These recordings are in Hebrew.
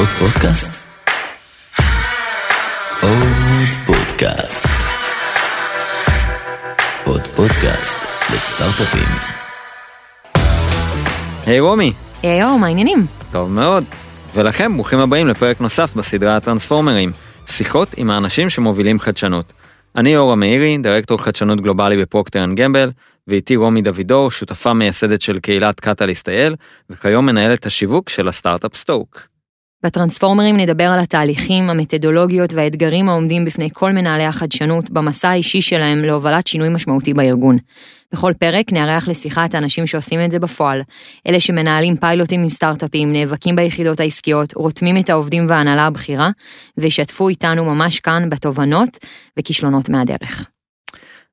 עוד פודקאסט? עוד פודקאסט. עוד פודקאסט לסטארט-אפים. היי רומי, היי, יואו, מה העניינים? טוב מאוד. ולכם, ברוכים הבאים לפרק נוסף בסדרה הטרנספורמרים, שיחות עם האנשים שמובילים חדשנות. אני אורה מאירי, דירקטור חדשנות גלובלי ב Procter and Gamble, ואיתי רומי דוידור, שותפה מייסדת של קהילת Catalyst IL, וכיום מנהלת השיווק של הסטארט-אפ סטוק. בטרנספורמרים נדבר על התהליכים, המתודולוגיות והאתגרים העומדים בפני כל מנהלי החדשנות במסע האישי שלהם להובלת שינוי משמעותי בארגון. בכל פרק נארח לשיחה את האנשים שעושים את זה בפועל, אלה שמנהלים פיילוטים עם סטארט-אפים, נאבקים ביחידות העסקיות, רותמים את העובדים וההנהלה הבכירה, וישתפו איתנו ממש כאן בתובנות וכישלונות מהדרך.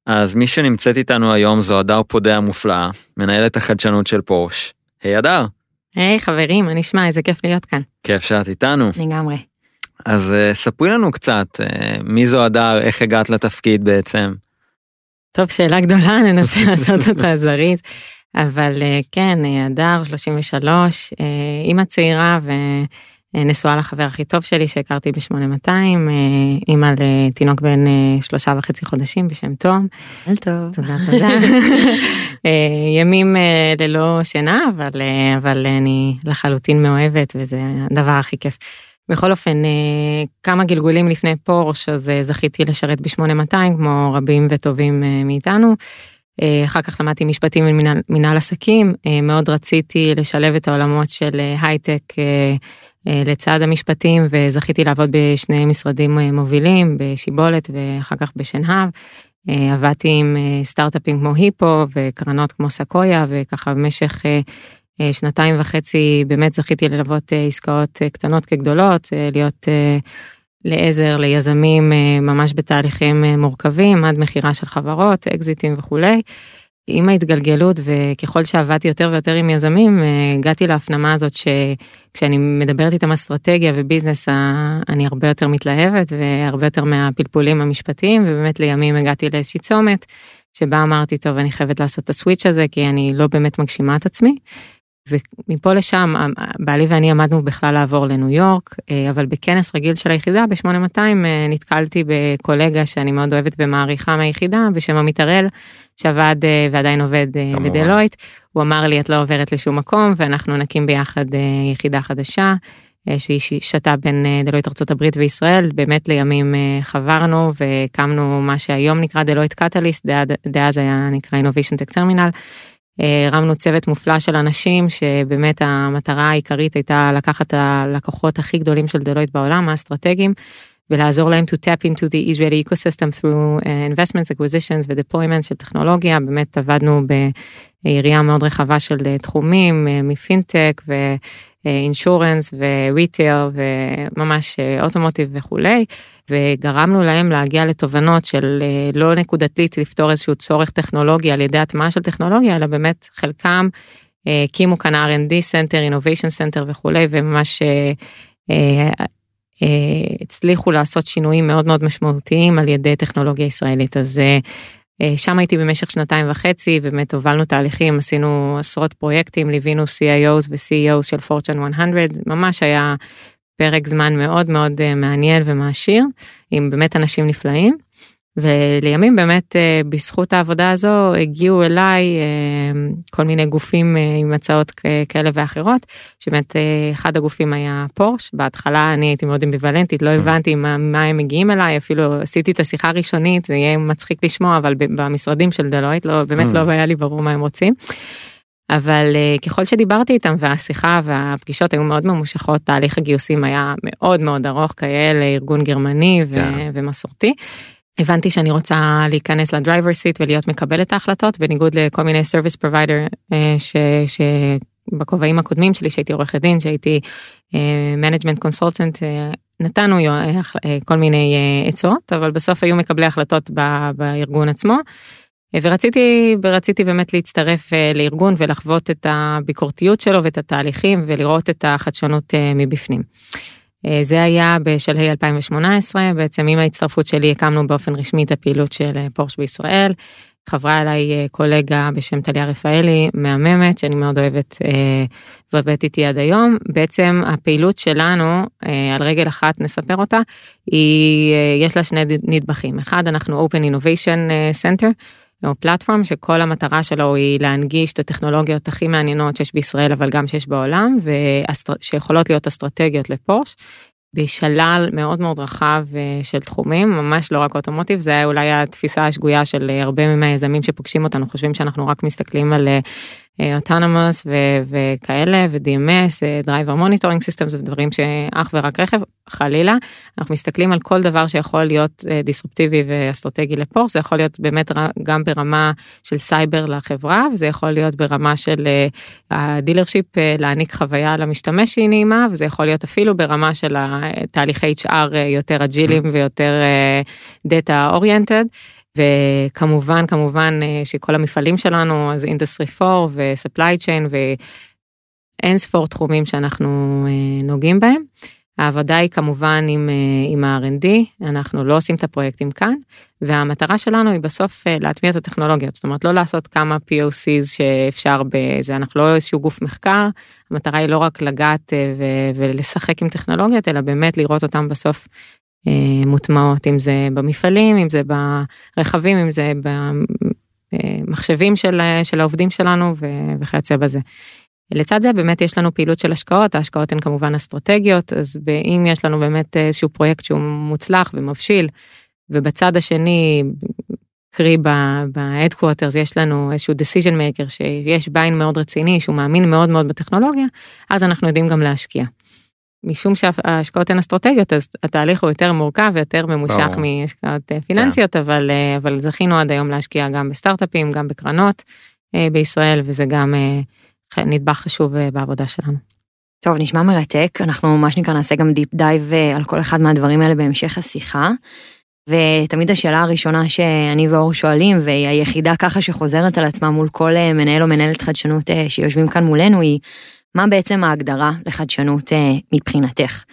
אז מי שנמצאת איתנו היום זו הדר פודה המופלאה, מנהלת החדשנות של פורש. היי הדר, היי חברים, מה נשמע? איזה כיף להיות כאן. כיף שאת איתנו. לגמרי. אז uh, ספרי לנו קצת, uh, מי זו הדר, איך הגעת לתפקיד בעצם. טוב, שאלה גדולה, ננסה לעשות אותה זריז. אבל אה, כן, הדר, 33, אה, אימא צעירה ונשואה לחבר הכי טוב שלי שהכרתי ב-8200, אימא לתינוק בן שלושה וחצי חודשים בשם תום. אל טוב. תודה, תודה. ימים ללא שינה, אבל, אבל אני לחלוטין מאוהבת וזה הדבר הכי כיף. בכל אופן, כמה גלגולים לפני פורש, אז זכיתי לשרת ב-8200, כמו רבים וטובים מאיתנו. אחר כך למדתי משפטים ומנהל עסקים, מאוד רציתי לשלב את העולמות של הייטק לצד המשפטים, וזכיתי לעבוד בשני משרדים מובילים, בשיבולת ואחר כך בשנהב. עבדתי עם סטארט-אפים כמו היפו וקרנות כמו סקויה, וככה במשך שנתיים וחצי באמת זכיתי ללוות עסקאות קטנות כגדולות, להיות לעזר ליזמים ממש בתהליכים מורכבים, עד מכירה של חברות, אקזיטים וכולי. עם ההתגלגלות וככל שעבדתי יותר ויותר עם יזמים, הגעתי להפנמה הזאת שכשאני מדברת איתם אסטרטגיה וביזנס, אני הרבה יותר מתלהבת והרבה יותר מהפלפולים המשפטיים, ובאמת לימים הגעתי לאיזושהי צומת, שבה אמרתי, טוב, אני חייבת לעשות את הסוויץ' הזה, כי אני לא באמת מגשימה את עצמי. ומפה לשם בעלי ואני עמדנו בכלל לעבור לניו יורק, אבל בכנס רגיל של היחידה ב-8200 נתקלתי בקולגה שאני מאוד אוהבת ומעריכה מהיחידה בשם עמית הראל, שעבד ועדיין עובד בדלויט. הוא אמר לי את לא עוברת לשום מקום ואנחנו נקים ביחד יחידה חדשה. שהיא שתה בין דלויט הברית וישראל, באמת לימים חברנו והקמנו מה שהיום נקרא דלויט קטליסט, דאז היה נקרא Innovation Tech Terminal. הרמנו צוות מופלא של אנשים שבאמת המטרה העיקרית הייתה לקחת את הלקוחות הכי גדולים של דלויט בעולם, האסטרטגיים, ולעזור להם to tap into the Israeli ecosystem through investments, acquisitions ו-deployments של טכנולוגיה, באמת עבדנו ביריעה מאוד רחבה של תחומים, מפינטק ואינשורנס וריטייל וממש אוטומוטיב וכולי. וגרמנו להם להגיע לתובנות של לא נקודתית לפתור איזשהו צורך טכנולוגי על ידי הטמעה של טכנולוגיה, אלא באמת חלקם הקימו כאן R&D Center, Innovation Center וכולי, וממש הצליחו לעשות שינויים מאוד מאוד משמעותיים על ידי טכנולוגיה ישראלית. אז שם הייתי במשך שנתיים וחצי, באמת הובלנו תהליכים, עשינו עשרות פרויקטים, ליווינו CIOs ו-CEOs של Fortune 100, ממש היה פרק זמן מאוד מאוד מעניין ומעשיר, עם באמת אנשים נפלאים. ולימים באמת בזכות העבודה הזו הגיעו אליי כל מיני גופים עם הצעות כאלה ואחרות, שבאמת אחד הגופים היה פורש, בהתחלה אני הייתי מאוד אמביוולנטית, לא הבנתי מה, מה הם מגיעים אליי, אפילו עשיתי את השיחה הראשונית, זה יהיה מצחיק לשמוע, אבל במשרדים של דלויט, לא, באמת לא היה לי ברור מה הם רוצים. אבל ככל שדיברתי איתם והשיחה והפגישות היו מאוד ממושכות, תהליך הגיוסים היה מאוד מאוד ארוך כאלה, ארגון גרמני ו- yeah. ומסורתי. הבנתי שאני רוצה להיכנס ל driver's seat ולהיות מקבלת ההחלטות, בניגוד לכל מיני service provider שבכובעים הקודמים שלי, שהייתי עורכת דין, שהייתי management consultant, נתנו כל מיני עצות, אבל בסוף היו מקבלי החלטות בארגון עצמו. ורציתי ורציתי באמת להצטרף לארגון ולחוות את הביקורתיות שלו ואת התהליכים ולראות את החדשנות מבפנים. זה היה בשלהי 2018, בעצם עם ההצטרפות שלי הקמנו באופן רשמי את הפעילות של פורש בישראל. חברה אליי אה, קולגה בשם טליה רפאלי, מהממת, שאני מאוד אוהבת אה, ועובדת איתי עד היום. בעצם הפעילות שלנו, אה, על רגל אחת נספר אותה, היא, יש לה שני נדבכים. אחד, אנחנו Open Innovation Center, או פלטפורם שכל המטרה שלו היא להנגיש את הטכנולוגיות הכי מעניינות שיש בישראל אבל גם שיש בעולם ושיכולות להיות אסטרטגיות לפורש. בשלל מאוד מאוד רחב אה, של תחומים, ממש לא רק אוטומוטיב, זה אולי התפיסה השגויה של אה, הרבה מהיזמים שפוגשים אותנו, חושבים שאנחנו רק מסתכלים על אה, אוטונומוס וכאלה ו-DMS, Driver Monitoring Systems ודברים שאך ורק רכב, חלילה. אנחנו מסתכלים על כל דבר שיכול להיות disruptive ואסטרטגי לפורשה, זה יכול להיות באמת גם ברמה של סייבר לחברה, וזה יכול להיות ברמה של ה dealership להעניק חוויה למשתמש שהיא נעימה, וזה יכול להיות אפילו ברמה של תהליכי HR יותר agile-ים ויותר data oriented. וכמובן, כמובן אה, שכל המפעלים שלנו, אז industry 4 ו supply chain ואין ספור תחומים שאנחנו אה, נוגעים בהם. העבודה היא כמובן עם, אה, עם ה-R&D, אנחנו לא עושים את הפרויקטים כאן, והמטרה שלנו היא בסוף להטמיע את הטכנולוגיות, זאת אומרת לא לעשות כמה POCs שאפשר בזה, אנחנו לא איזשהו גוף מחקר, המטרה היא לא רק לגעת ולשחק עם טכנולוגיות, אלא באמת לראות אותם בסוף מוטמעות, אם זה במפעלים, אם זה ברכבים, אם זה במחשבים של, של העובדים שלנו וכיוצא בזה. לצד זה באמת יש לנו פעילות של השקעות, ההשקעות הן כמובן אסטרטגיות, אז אם יש לנו באמת איזשהו פרויקט שהוא מוצלח ומבשיל, ובצד השני, קרי ב-headquarters יש לנו איזשהו decision maker שיש ביין מאוד רציני, שהוא מאמין מאוד מאוד בטכנולוגיה, אז אנחנו יודעים גם להשקיע. משום שההשקעות הן אסטרטגיות אז התהליך הוא יותר מורכב ויותר ממושך מהשקעות אה, פיננסיות כן. אבל אה, אבל זכינו עד היום להשקיע גם בסטארט-אפים גם בקרנות אה, בישראל וזה גם נדבך חשוב בעבודה שלנו. טוב נשמע מרתק אנחנו מה שנקרא נעשה גם deep dive על כל אחד מהדברים האלה בהמשך השיחה. ותמיד השאלה הראשונה שאני ואור שואלים והיא היחידה ככה שחוזרת על עצמה מול כל מנהל או מנהלת חדשנות שיושבים כאן מולנו היא מה בעצם ההגדרה לחדשנות אה, מבחינתך?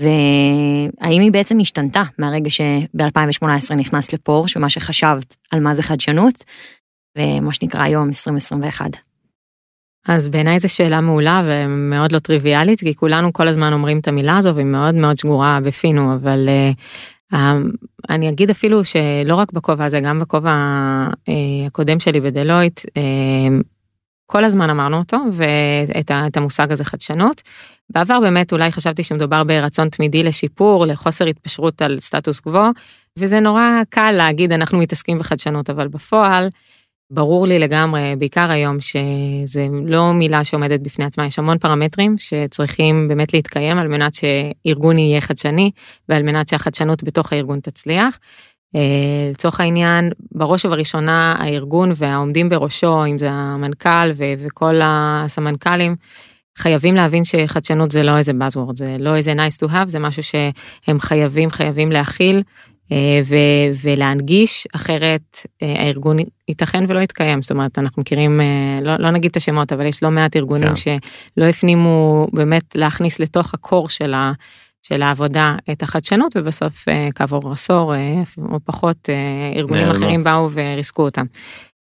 והאם היא בעצם השתנתה מהרגע שב-2018 נכנסת לפורשה ומה שחשבת על מה זה חדשנות, ומה שנקרא היום 2021. אז בעיניי זו שאלה מעולה ומאוד לא טריוויאלית, כי כולנו כל הזמן אומרים את המילה הזו והיא מאוד מאוד שגורה בפינו, אבל uh, אני אגיד אפילו שלא רק בכובע הזה, גם בכובע uh, הקודם שלי בדלויט, uh, כל הזמן אמרנו אותו, ואת המושג הזה חדשנות. בעבר באמת אולי חשבתי שמדובר ברצון תמידי לשיפור, לחוסר התפשרות על סטטוס קוו, וזה נורא קל להגיד אנחנו מתעסקים בחדשנות, אבל בפועל, ברור לי לגמרי, בעיקר היום, שזה לא מילה שעומדת בפני עצמה, יש המון פרמטרים שצריכים באמת להתקיים על מנת שארגון יהיה חדשני, ועל מנת שהחדשנות בתוך הארגון תצליח. אה, לצורך העניין, בראש ובראשונה הארגון והעומדים בראשו, אם זה המנכ"ל וכל הסמנכ"לים, חייבים להבין שחדשנות זה לא איזה buzzword, זה לא איזה nice to have, זה משהו שהם חייבים, חייבים להכיל אה, ולהנגיש, אחרת אה, הארגון ייתכן ולא יתקיים. זאת אומרת, אנחנו מכירים, לא, לא נגיד את השמות, אבל יש לא מעט ארגונים כן. שלא הפנימו באמת להכניס לתוך הקור של ה... של העבודה את החדשנות ובסוף אה, כעבור עשור אה, או פחות אה, ארגונים לא. אחרים באו וריסקו אותם.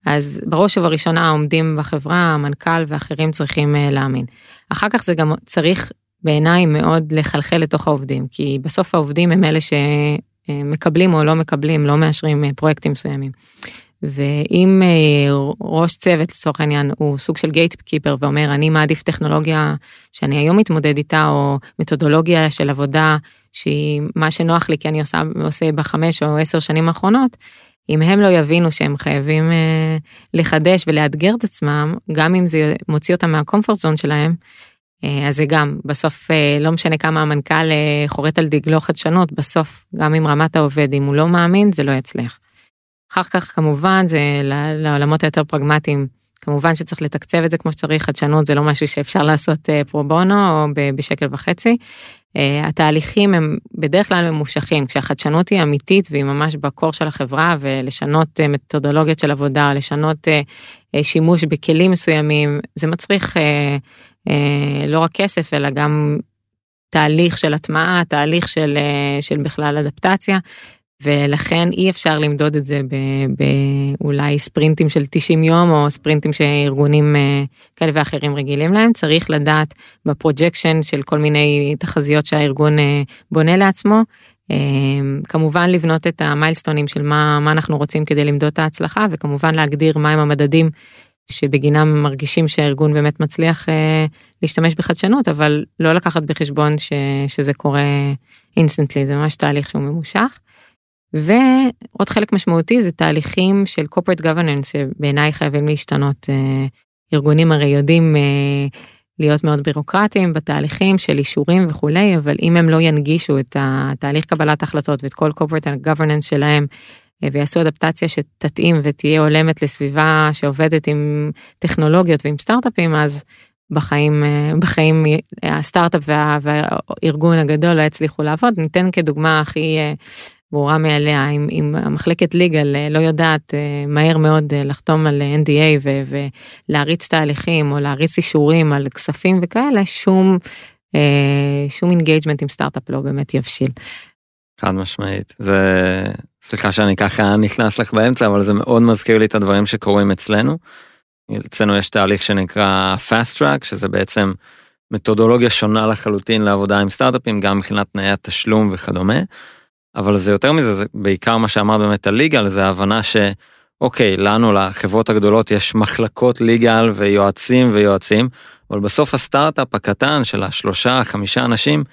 אז בראש ובראשונה העומדים בחברה, המנכ"ל ואחרים צריכים להאמין. אחר כך זה גם צריך בעיניי מאוד לחלחל לתוך העובדים, כי בסוף העובדים הם אלה שמקבלים או לא מקבלים, לא מאשרים פרויקטים מסוימים. ואם אה, ראש צוות לצורך העניין הוא סוג של גייט קיפר ואומר אני מעדיף טכנולוגיה שאני היום מתמודד איתה או מתודולוגיה של עבודה שהיא מה שנוח לי כי אני עושה, עושה בחמש או עשר שנים האחרונות, אם הם לא יבינו שהם חייבים אה, לחדש ולאתגר את עצמם, גם אם זה מוציא אותם מהקומפורט זון שלהם, אה, אז זה גם, בסוף לא משנה כמה המנכ"ל חורט על דגלו חדשנות, בסוף גם עם רמת העובד, אם הוא לא מאמין, זה לא יצליח. אחר כך כמובן זה לעולמות היותר פרגמטיים. כמובן שצריך לתקצב את זה כמו שצריך, חדשנות זה לא משהו שאפשר לעשות אה, פרו בונו או בשקל וחצי. אה, התהליכים הם בדרך כלל ממושכים, כשהחדשנות היא אמיתית והיא ממש בקור של החברה ולשנות אה, מתודולוגיות של עבודה, לשנות שימוש בכלים מסוימים, זה מצריך לא רק כסף אלא גם תהליך של הטמעה, תהליך של, של בכלל אדפטציה. ולכן אי אפשר למדוד את זה באולי ספרינטים של 90 יום או ספרינטים שארגונים אה, כאלה ואחרים רגילים להם, צריך לדעת ב projection של כל מיני תחזיות שהארגון אה, בונה לעצמו. אה, כמובן לבנות את ה milestone-ים של מה, מה אנחנו רוצים כדי למדוד את ההצלחה וכמובן להגדיר מהם המדדים שבגינם מרגישים שהארגון באמת מצליח להשתמש בחדשנות אבל לא לקחת בחשבון ש, שזה קורה instantly זה ממש תהליך שהוא ממושך. ועוד חלק משמעותי זה תהליכים של corporate governance שבעיניי חייבים להשתנות. אה, ארגונים הרי יודעים אה, להיות מאוד בירוקרטיים בתהליכים של אישורים וכולי, אבל אם הם לא ינגישו את התהליך קבלת החלטות ואת כל corporate governance שלהם, אה, ויעשו אדפטציה שתתאים ותהיה הולמת לסביבה שעובדת עם טכנולוגיות ועם סטארט-אפים, אז בחיים, בחיים הסטארט-אפ וה, והארגון הגדול לא יצליחו לעבוד. ניתן כדוגמה הכי ברורה מאליה, אם, אם המחלקת legal אה, לא יודעת אה, מהר מאוד אה, לחתום על NDA ו, ולהריץ תהליכים או להריץ אישורים על כספים וכאלה, שום, שום engagement עם סטארט-אפ לא באמת יבשיל. חד משמעית, זה, סליחה שאני ככה נכנס לך באמצע, אבל זה מאוד מזכיר לי את הדברים שקורים אצלנו. אצלנו יש תהליך שנקרא fast track, שזה בעצם מתודולוגיה שונה לחלוטין לעבודה עם סטארט-אפים, גם מבחינת תנאי התשלום וכדומה. אבל זה יותר מזה, זה בעיקר מה שאמרת באמת על ליגל, זה ההבנה שאוקיי, לנו, לחברות הגדולות, יש מחלקות ליגל ויועצים ויועצים, אבל בסוף הסטארט-אפ הקטן של השלושה, חמישה אנשים,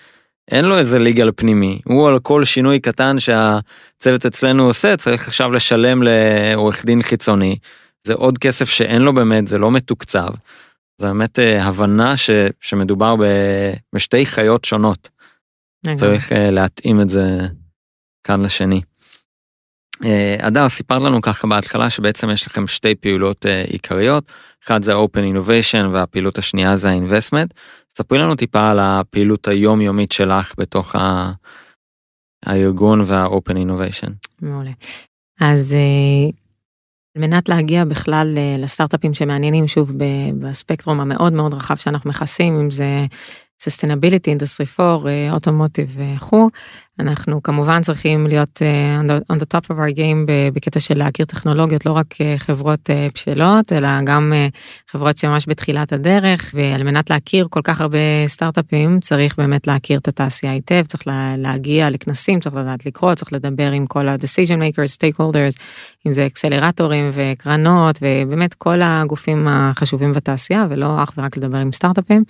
אין לו איזה ליגל פנימי, הוא על כל שינוי קטן שהצוות אצלנו עושה, צריך עכשיו לשלם לעורך דין חיצוני. זה עוד כסף שאין לו באמת, זה לא מתוקצב. זה באמת אה, הבנה ש, שמדובר בשתי חיות שונות. צריך אה, להתאים את זה כאן לשני. אדר, סיפרת לנו ככה בהתחלה שבעצם יש לכם שתי פעולות עיקריות, אחד זה Open Innovation והפעילות השנייה זה ה-Investment. ספרי לנו טיפה על הפעילות היומיומית שלך בתוך הארגון וה-Open Innovation. מעולה. אז על מנת להגיע בכלל לסטארט-אפים שמעניינים שוב בספקטרום המאוד מאוד רחב שאנחנו מכסים, אם זה Sustainability, Industry 4, אוטומוטיב וכו', אנחנו כמובן צריכים להיות uh, on the top of our game בקטע של להכיר טכנולוגיות, לא רק uh, חברות uh, בשלות, אלא גם חברות שממש בתחילת הדרך, ועל מנת להכיר כל כך הרבה סטארט-אפים, צריך באמת להכיר את התעשייה היטב, צריך לה, להגיע לכנסים, צריך לדעת לקרוא, צריך לדבר עם כל ה-decision makers, stakeholders, אם זה אקסלרטורים וקרנות, ובאמת כל הגופים החשובים בתעשייה, ולא אך ורק לדבר עם סטארט-אפים.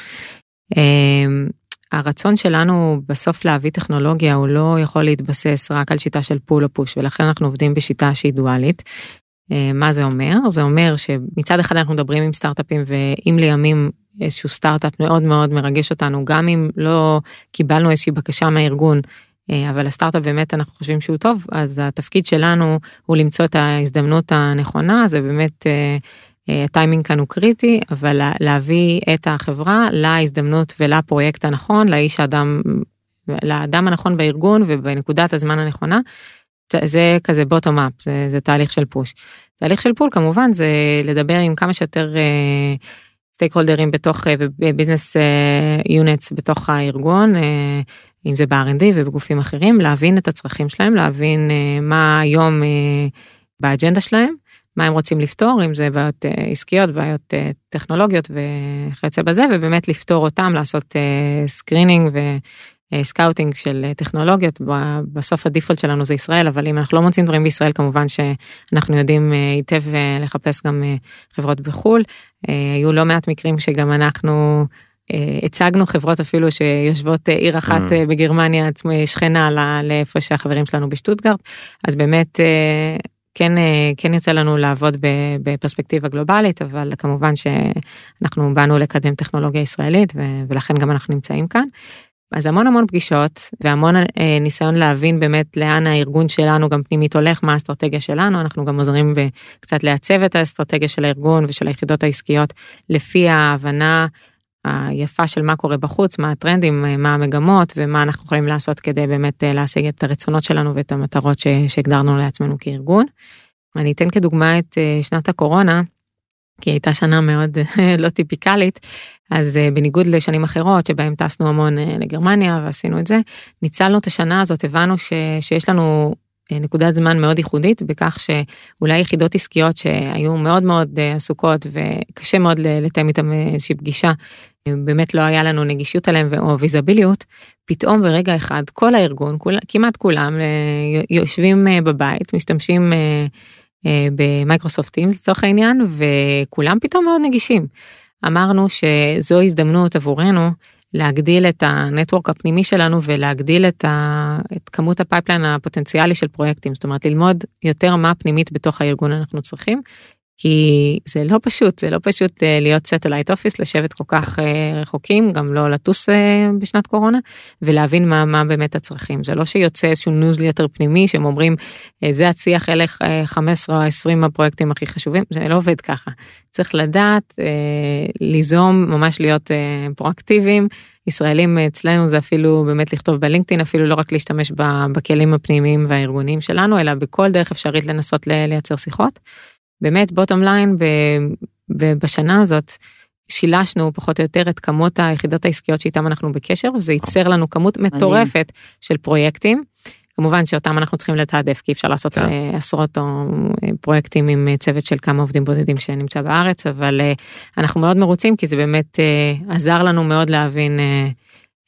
הרצון שלנו בסוף להביא טכנולוגיה הוא לא יכול להתבסס רק על שיטה של פול או פוש ולכן אנחנו עובדים בשיטה שהיא דואלית. אה, מה זה אומר? זה אומר שמצד אחד אנחנו מדברים עם סטארט-אפים ואם לימים איזשהו סטארט-אפ מאוד מאוד מרגש אותנו גם אם לא קיבלנו איזושהי בקשה מהארגון אה, אבל הסטארט-אפ באמת אנחנו חושבים שהוא טוב אז התפקיד שלנו הוא למצוא את ההזדמנות הנכונה זה באמת אה, הטיימינג כאן הוא קריטי, אבל להביא את החברה להזדמנות ולפרויקט הנכון, לאיש האדם, לאדם הנכון בארגון ובנקודת הזמן הנכונה. זה כזה bottom up, זה, זה תהליך של push. תהליך של pull כמובן זה לדבר עם כמה שיותר stake uh, holder-ים בתוך business uh, units בתוך הארגון, אם זה ב-R&D ובגופים אחרים, להבין את הצרכים שלהם, להבין uh, מה היום uh, באג'נדה שלהם, מה הם רוצים לפתור, אם זה בעיות אה, עסקיות, בעיות אה, טכנולוגיות וכיוצא בזה, ובאמת לפתור אותם, לעשות screening ו scouting של טכנולוגיות. בסוף ה default שלנו זה ישראל, אבל אם אנחנו לא מוצאים דברים בישראל, כמובן שאנחנו יודעים היטב לחפש גם חברות בחו"ל. היו לא מעט מקרים שגם אנחנו... הצגנו חברות אפילו שיושבות עיר אחת mm. בגרמניה שכנה לאיפה שהחברים שלנו בשטוטגרד אז באמת כן, אה, כן יוצא לנו לעבוד בפרספקטיבה גלובלית, אבל כמובן שאנחנו באנו לקדם טכנולוגיה ישראלית ולכן גם אנחנו נמצאים כאן. אז המון המון פגישות והמון אה, ניסיון להבין באמת לאן הארגון שלנו גם פנימית הולך, מה האסטרטגיה שלנו, אנחנו גם עוזרים קצת לעצב את האסטרטגיה של הארגון ושל היחידות העסקיות לפי ההבנה היפה של מה קורה בחוץ, מה הטרנדים, מה המגמות ומה אנחנו יכולים לעשות כדי באמת אה, להשיג את הרצונות שלנו ואת המטרות שהגדרנו לעצמנו כארגון. אני אתן כדוגמה את אה, שנת הקורונה, כי הייתה שנה מאוד אה, לא טיפיקלית, אז בניגוד לשנים אחרות שבהם טסנו המון לגרמניה ועשינו את זה, ניצלנו את השנה הזאת, הבנו ש, שיש לנו נקודת זמן מאוד ייחודית בכך שאולי יחידות עסקיות שהיו מאוד מאוד עסוקות וקשה מאוד לתאם איתם איזושהי פגישה, באמת לא היה לנו נגישות אליהם או ויזביליות, פתאום ברגע אחד כל הארגון, כול, כמעט כולם יושבים בבית, משתמשים ב Microsoft Teams לצורך העניין, וכולם פתאום מאוד נגישים. אמרנו שזו הזדמנות עבורנו להגדיל את ה network הפנימי שלנו ולהגדיל את, ה, את כמות ה pipeline הפוטנציאלי של פרויקטים, זאת אומרת ללמוד יותר מה פנימית בתוך הארגון אנחנו צריכים, כי זה לא פשוט, זה לא פשוט אה, להיות satellite office, לשבת כל כך אה, רחוקים, גם לא לטוס אה, בשנת קורונה, ולהבין מה, מה באמת הצרכים. זה לא שיוצא איזשהו ניוזליטר פנימי שהם אומרים, זה הציח אלה 15 או 20 הפרויקטים הכי חשובים, זה לא עובד ככה. צריך לדעת, ליזום, ממש להיות פרואקטיביים. ישראלים אצלנו זה אפילו באמת לכתוב בלינקדאין, אפילו לא רק להשתמש בכלים הפנימיים והארגוניים שלנו, אלא בכל דרך אפשרית לנסות לייצר שיחות. באמת בוטום ליין בשנה הזאת שילשנו פחות או יותר את כמות היחידות העסקיות שאיתם אנחנו בקשר וזה ייצר לנו כמות מטורפת של פרויקטים. כמובן שאותם אנחנו צריכים לתעדף כי אפשר לעשות yeah. כן. עשרות או אה, פרויקטים עם אה, צוות של כמה עובדים בודדים שנמצא בארץ אבל אה, אנחנו מאוד מרוצים כי זה באמת עזר לנו מאוד להבין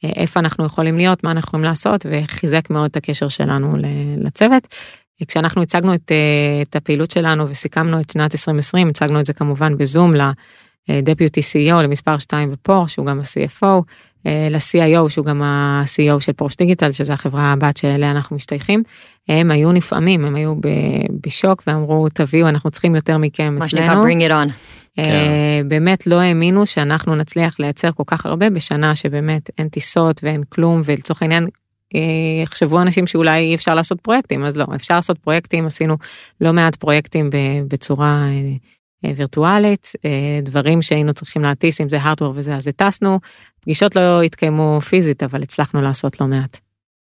איפה אנחנו יכולים להיות מה אנחנו יכולים לעשות וחיזק מאוד את הקשר שלנו לצוות. כשאנחנו הצגנו את, אה, את הפעילות שלנו וסיכמנו את שנת 2020, הצגנו את זה כמובן בזום לדפיוטי CEO, למספר 2 בפור, שהוא גם ה-CFO, אה, ל-CIO, שהוא גם ה-CEO של פורש דיגיטל, שזו החברה הבת שאליה אנחנו משתייכים, הם היו נפעמים, הם היו בשוק ואמרו, תביאו, אנחנו צריכים יותר מכם מה אצלנו. מה שנקרא bring it on. כן. באמת לא האמינו שאנחנו נצליח לייצר כל כך הרבה בשנה שבאמת אין טיסות ואין כלום ולצורך העניין יחשבו אנשים שאולי אי אפשר לעשות פרויקטים אז לא אפשר לעשות פרויקטים עשינו לא מעט פרויקטים בצורה אה, וירטואלית אה, דברים שהיינו צריכים להטיס אם זה הארדוור וזה אז הטסנו פגישות לא התקיימו פיזית אבל הצלחנו לעשות לא מעט.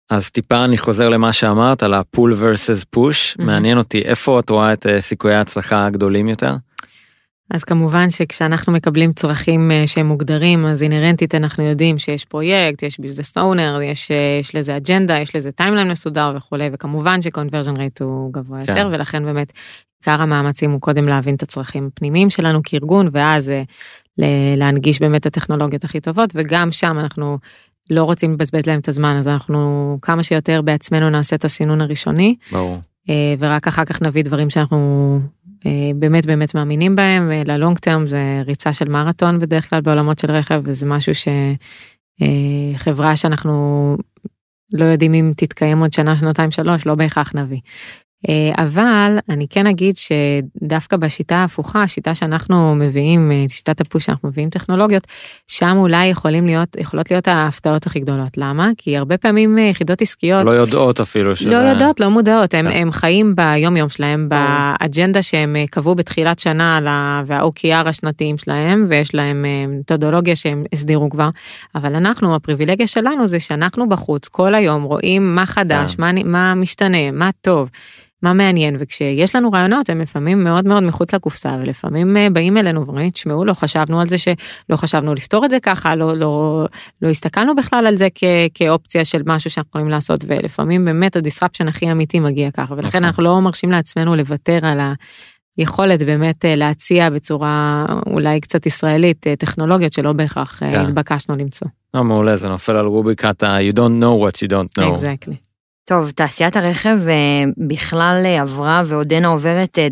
אז טיפה אני חוזר למה שאמרת על ה pull versus push mm-hmm. מעניין אותי איפה את רואה את אה, סיכויי ההצלחה הגדולים יותר. אז כמובן שכשאנחנו מקבלים צרכים אה, שהם מוגדרים, אז אינהרנטית אנחנו יודעים שיש פרויקט, יש business owner, יש, אה, יש לזה אג'נדה, יש לזה timeline מסודר וכולי, וכמובן ש conversion rate הוא גבוה כן. יותר, ולכן באמת עיקר המאמצים הוא קודם להבין את הצרכים הפנימיים שלנו כארגון, ואז אה, להנגיש באמת את הטכנולוגיות הכי טובות, וגם שם אנחנו לא רוצים לבזבז להם את הזמן, אז אנחנו כמה שיותר בעצמנו נעשה את הסינון הראשוני. ברור. ורק אחר כך נביא דברים שאנחנו באמת באמת מאמינים בהם, ללונג טרם זה ריצה של מרתון בדרך כלל בעולמות של רכב, וזה משהו שחברה אה, שאנחנו לא יודעים אם תתקיים עוד שנה, שנתיים, שלוש, לא בהכרח נביא. אה, אבל אני כן אגיד שדווקא בשיטה ההפוכה, השיטה שאנחנו מביאים, אה, שיטת הפוש שאנחנו מביאים טכנולוגיות, שם אולי יכולים להיות, יכולות להיות ההפתעות הכי גדולות. למה? כי הרבה פעמים אה, יחידות עסקיות... לא יודעות אפילו שזה... לא יודעות, לא מודעות, הם, הם חיים ביום יום שלהם, באג'נדה שהם קבעו בתחילת שנה וה-OKR השנתיים שלהם, ויש להם מתודולוגיה שהם הסדירו כבר, אבל אנחנו, הפריבילגיה שלנו זה שאנחנו בחוץ כל היום רואים מה חדש, מה, מה משתנה, מה טוב. מה מעניין, וכשיש לנו רעיונות הם לפעמים מאוד מאוד מחוץ לקופסה, ולפעמים אה, באים אלינו ואומרים, תשמעו, לא חשבנו על זה שלא חשבנו לפתור את זה ככה, לא, לא, לא הסתכלנו בכלל על זה כ, כאופציה של משהו שאנחנו יכולים לעשות, ולפעמים באמת הדיסרפשן הכי אמיתי מגיע ככה, ולכן נכון. אנחנו לא מרשים לעצמנו לוותר על ה... יכולת באמת אה, להציע בצורה אולי קצת ישראלית אה, טכנולוגיות שלא בהכרח כן. התבקשנו למצוא. לא, מעולה, זה נופל על רוביקת ה- you don't know what you don't know. Exactly. טוב, תעשיית הרכב אה, בכלל אה, עברה ועודנה עוברת אה,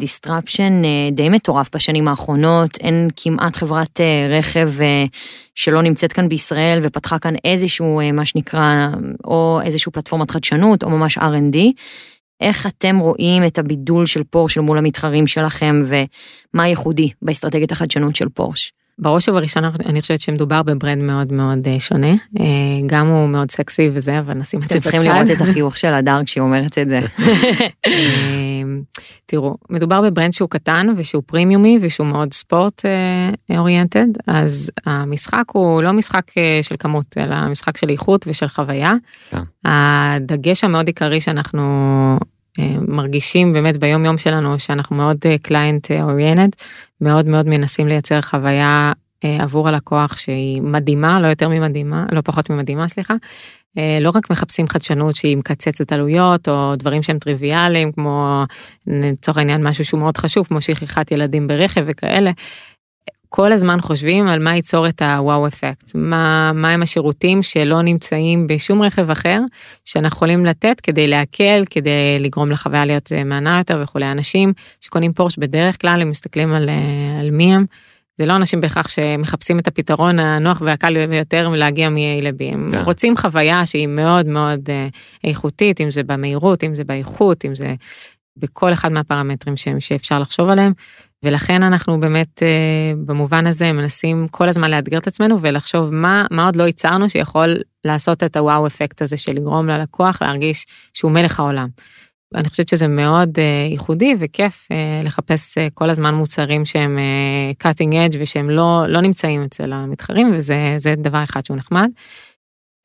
די מטורף בשנים האחרונות. אין כמעט חברת רכב שלא נמצאת כאן בישראל ופתחה כאן איזשהו, מה שנקרא, או איזשהו פלטפורמת חדשנות או ממש R&D. איך אתם רואים את הבידול של פורשה מול המתחרים שלכם ומה ייחודי באסטרטגיית החדשנות של פורשה? בראש ובראשונה אני חושבת שמדובר ב brand מאוד מאוד אה, שונה, אה, גם הוא מאוד סקסי וזה, אבל נשים את זה בצד. אתם צריכים לראות את החיוך של הדר כשהיא אומרת את זה. אה, תראו, מדובר ב brand שהוא קטן ושהוא פרימיומי ושהוא מאוד sport oriented, אז המשחק הוא לא משחק של כמות, אלא משחק של איכות ושל חוויה. כן. הדגש המאוד עיקרי שאנחנו מרגישים באמת ביום יום שלנו שאנחנו מאוד client oriented מאוד מאוד מנסים לייצר חוויה עבור הלקוח שהיא מדהימה, לא יותר ממדהימה, לא פחות ממדהימה, סליחה. לא רק מחפשים חדשנות שהיא מקצצת עלויות או דברים שהם טריוויאליים כמו לצורך העניין משהו שהוא מאוד חשוב כמו שכחת ילדים ברכב וכאלה, כל הזמן חושבים על מה ייצור את הוואו אפקט, מה, מה הם השירותים שלא נמצאים בשום רכב אחר, שאנחנו יכולים לתת כדי להקל, כדי לגרום לחוויה להיות אה, מהנה יותר וכולי. אנשים שקונים פורש בדרך כלל, הם מסתכלים על, אה, על מי הם. זה לא אנשים בהכרח שמחפשים את הפתרון הנוח והקל ביותר להגיע מ-A ל-B, הם כן. רוצים חוויה שהיא מאוד מאוד אה, איכותית, אם זה במהירות, אם זה באיכות, אם זה בכל אחד מהפרמטרים שאפשר לחשוב עליהם. ולכן אנחנו באמת אה, במובן הזה מנסים כל הזמן לאתגר את עצמנו ולחשוב מה, מה עוד לא ייצרנו שיכול לעשות את הוואו אפקט הזה של לגרום ללקוח להרגיש שהוא מלך העולם. אני חושבת שזה מאוד אה, ייחודי וכיף אה, לחפש כל הזמן מוצרים שהם cutting edge ושהם לא, לא נמצאים אצל המתחרים וזה דבר אחד שהוא נחמד.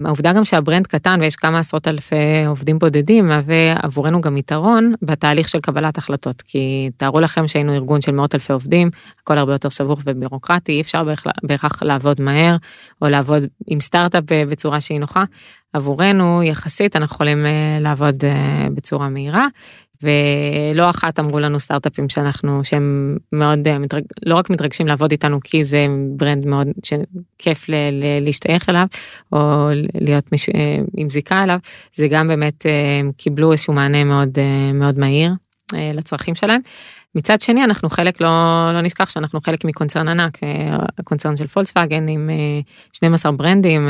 העובדה גם שהברנד קטן ויש כמה עשרות אלפי עובדים בודדים מהווה עבורנו גם יתרון בתהליך של קבלת החלטות. כי תארו לכם שהיינו ארגון של מאות אלפי עובדים הכל הרבה יותר סבוך ובירוקרטי אי אפשר בהכרח לעבוד מהר או לעבוד עם סטארט-אפ בצורה שהיא נוחה. עבורנו יחסית אנחנו יכולים אה, לעבוד אה, בצורה מהירה ולא אחת אמרו לנו סטארט-אפים שאנחנו שהם מאוד אה, מתרג... לא רק מתרגשים לעבוד איתנו כי זה brand מאוד שכיף ל... ל... להשתייך אליו או להיות מש... אה, עם זיקה אליו זה גם באמת אה, קיבלו איזשהו מענה מאוד מאוד מהיר לצרכים שלהם. מצד שני אנחנו חלק לא לא נשכח שאנחנו חלק מקונצרן ענק קונצרן של פולקסווגן עם 12 ברנדים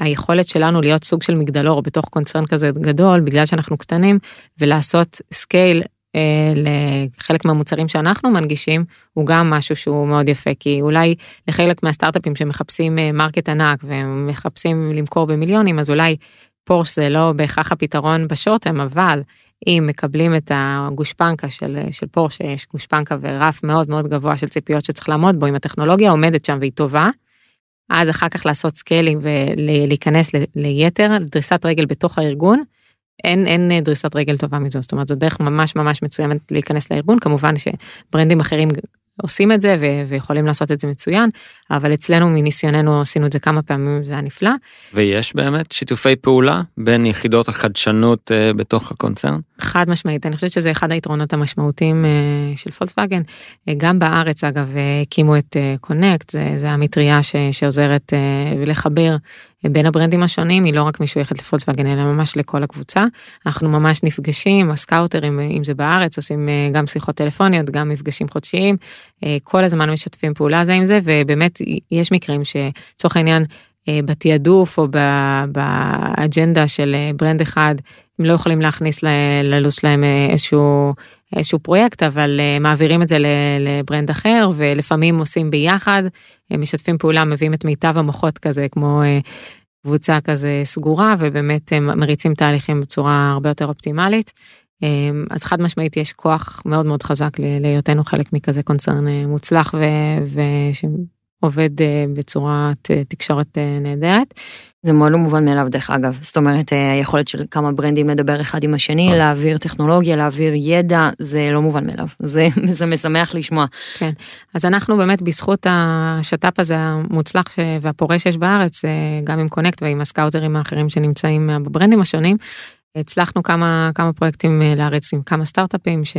היכולת שלנו להיות סוג של מגדלור בתוך קונצרן כזה גדול בגלל שאנחנו קטנים ולעשות scale אה, לחלק מהמוצרים שאנחנו מנגישים הוא גם משהו שהוא מאוד יפה כי אולי לחלק מהסטארט-אפים שמחפשים אה, market ענק ומחפשים למכור במיליונים אז אולי פורש זה לא בהכרח הפתרון ב short term אבל אם מקבלים את הגושפנקה של, של פורש שיש גושפנקה ורף מאוד מאוד גבוה של ציפיות שצריך לעמוד בו אם הטכנולוגיה עומדת שם והיא טובה. אז אחר כך לעשות scaling ולהיכנס ליתר, דריסת רגל בתוך הארגון, אין, אין דריסת רגל טובה מזו, זאת אומרת זו דרך ממש ממש מצוינת להיכנס לארגון, כמובן שברנדים אחרים עושים את זה ו- ויכולים לעשות את זה מצוין, אבל אצלנו מניסיוננו עשינו את זה כמה פעמים, זה היה נפלא. ויש באמת שיתופי פעולה בין יחידות החדשנות uh, בתוך הקונצרן? חד משמעית, אני חושבת שזה אחד היתרונות המשמעותיים uh, של פולקסווגן. Uh, גם בארץ אגב הקימו את קונקט, זה, זה המטריה ש- שעוזרת לחבר בין הברנדים השונים היא לא רק משויכת לפולקסווגן אלא ממש לכל הקבוצה. אנחנו ממש נפגשים, הסקאוטרים, אם זה בארץ, עושים גם שיחות טלפוניות, גם מפגשים חודשיים, כל הזמן משתפים פעולה זה עם זה, ובאמת יש מקרים שלצורך העניין בתעדוף או באג'נדה של brand אחד, הם לא יכולים להכניס ללו"ז שלהם איזשהו איזשהו פרויקט אבל מעבירים את זה ל brand אחר ולפעמים עושים ביחד משתפים פעולה מביאים את מיטב המוחות כזה כמו קבוצה כזה סגורה ובאמת הם מריצים תהליכים בצורה הרבה יותר אופטימלית. אז חד משמעית יש כוח מאוד מאוד חזק להיותנו חלק מכזה קונצרן מוצלח ועובד בצורת תקשורת נהדרת. זה מאוד לא מובן מאליו דרך אגב, זאת אומרת היכולת של כמה ברנדים לדבר אחד עם השני, להעביר טכנולוגיה, להעביר ידע, זה לא מובן מאליו, זה, זה משמח לשמוע. כן, אז אנחנו באמת בזכות השת"פ הזה המוצלח והפורה שיש בארץ, גם עם קונקט ועם הסקאוטרים האחרים שנמצאים בברנדים השונים, הצלחנו כמה כמה פרויקטים להריץ עם כמה סטארט-אפים ש,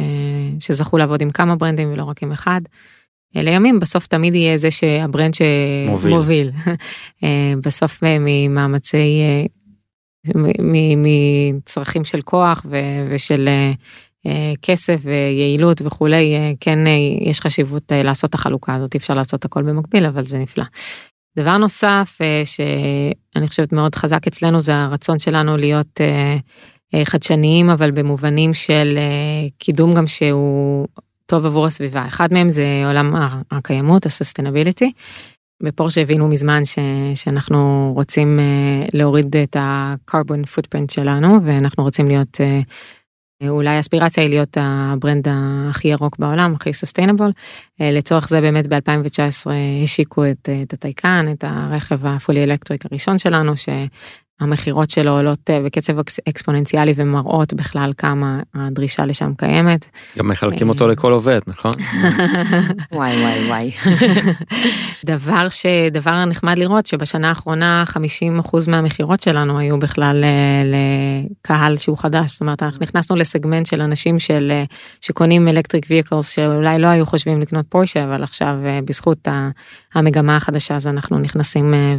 שזכו לעבוד עם כמה ברנדים ולא רק עם אחד. לימים בסוף תמיד יהיה זה שה brand שמוביל בסוף ממאמצי מצרכים של כוח ושל כסף ויעילות וכולי כן יש חשיבות לעשות את החלוקה הזאת. אפשר לעשות הכל במקביל אבל זה נפלא. דבר נוסף שאני חושבת מאוד חזק אצלנו זה הרצון שלנו להיות חדשניים אבל במובנים של קידום גם שהוא טוב עבור הסביבה. אחד מהם זה עולם הקיימות, ה sustainability. בפורשה הבינו מזמן ש, שאנחנו רוצים אה, להוריד את ה-carbon footprint שלנו ואנחנו רוצים להיות אה, אולי אספירציה היא להיות ה brand הכי ירוק בעולם הכי sustainable. אה, לצורך זה באמת ב2019 השיקו את, את הטייקן את הרכב ה fully electric הראשון שלנו המכירות שלו עולות אה, בקצב אקס- אקספוננציאלי ומראות בכלל כמה הדרישה לשם קיימת. גם מחלקים אותו לכל עובד, נכון? וואי וואי וואי. דבר שדבר נחמד לראות שבשנה האחרונה 50% מהמכירות שלנו היו בכלל אה, לקהל שהוא חדש זאת אומרת אנחנו נכנסנו לסגמנט של אנשים של אה, שקונים electric vehicles שאולי לא היו חושבים לקנות פורשה אבל עכשיו אה, בזכות המגמה החדשה אז אנחנו נכנסים אה,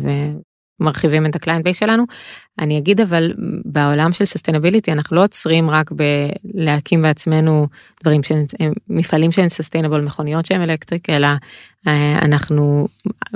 ומרחיבים את ה client base שלנו. אני אגיד אבל בעולם של sustainability אנחנו לא עוצרים רק בלהקים בעצמנו דברים שהם הם מפעלים שהם sustainable מכוניות שהם electric אלא אה, אנחנו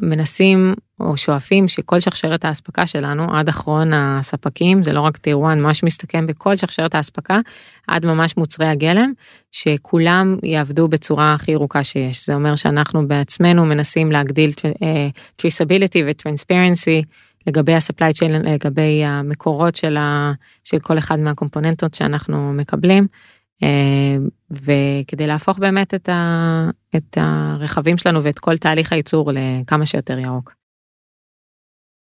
מנסים או שואפים שכל שרשרת האספקה שלנו עד אחרון הספקים זה לא רק tier 1 ממש מסתכם בכל שרשרת האספקה עד ממש מוצרי הגלם שכולם יעבדו בצורה הכי ירוקה שיש זה אומר שאנחנו בעצמנו מנסים להגדיל אה, traceability ו-transparency לגבי ה-supply chain לגבי המקורות של, ה, של כל אחד מהקומפוננטות שאנחנו מקבלים. אה, וכדי להפוך באמת את, ה, את הרכבים שלנו ואת כל תהליך הייצור לכמה שיותר ירוק.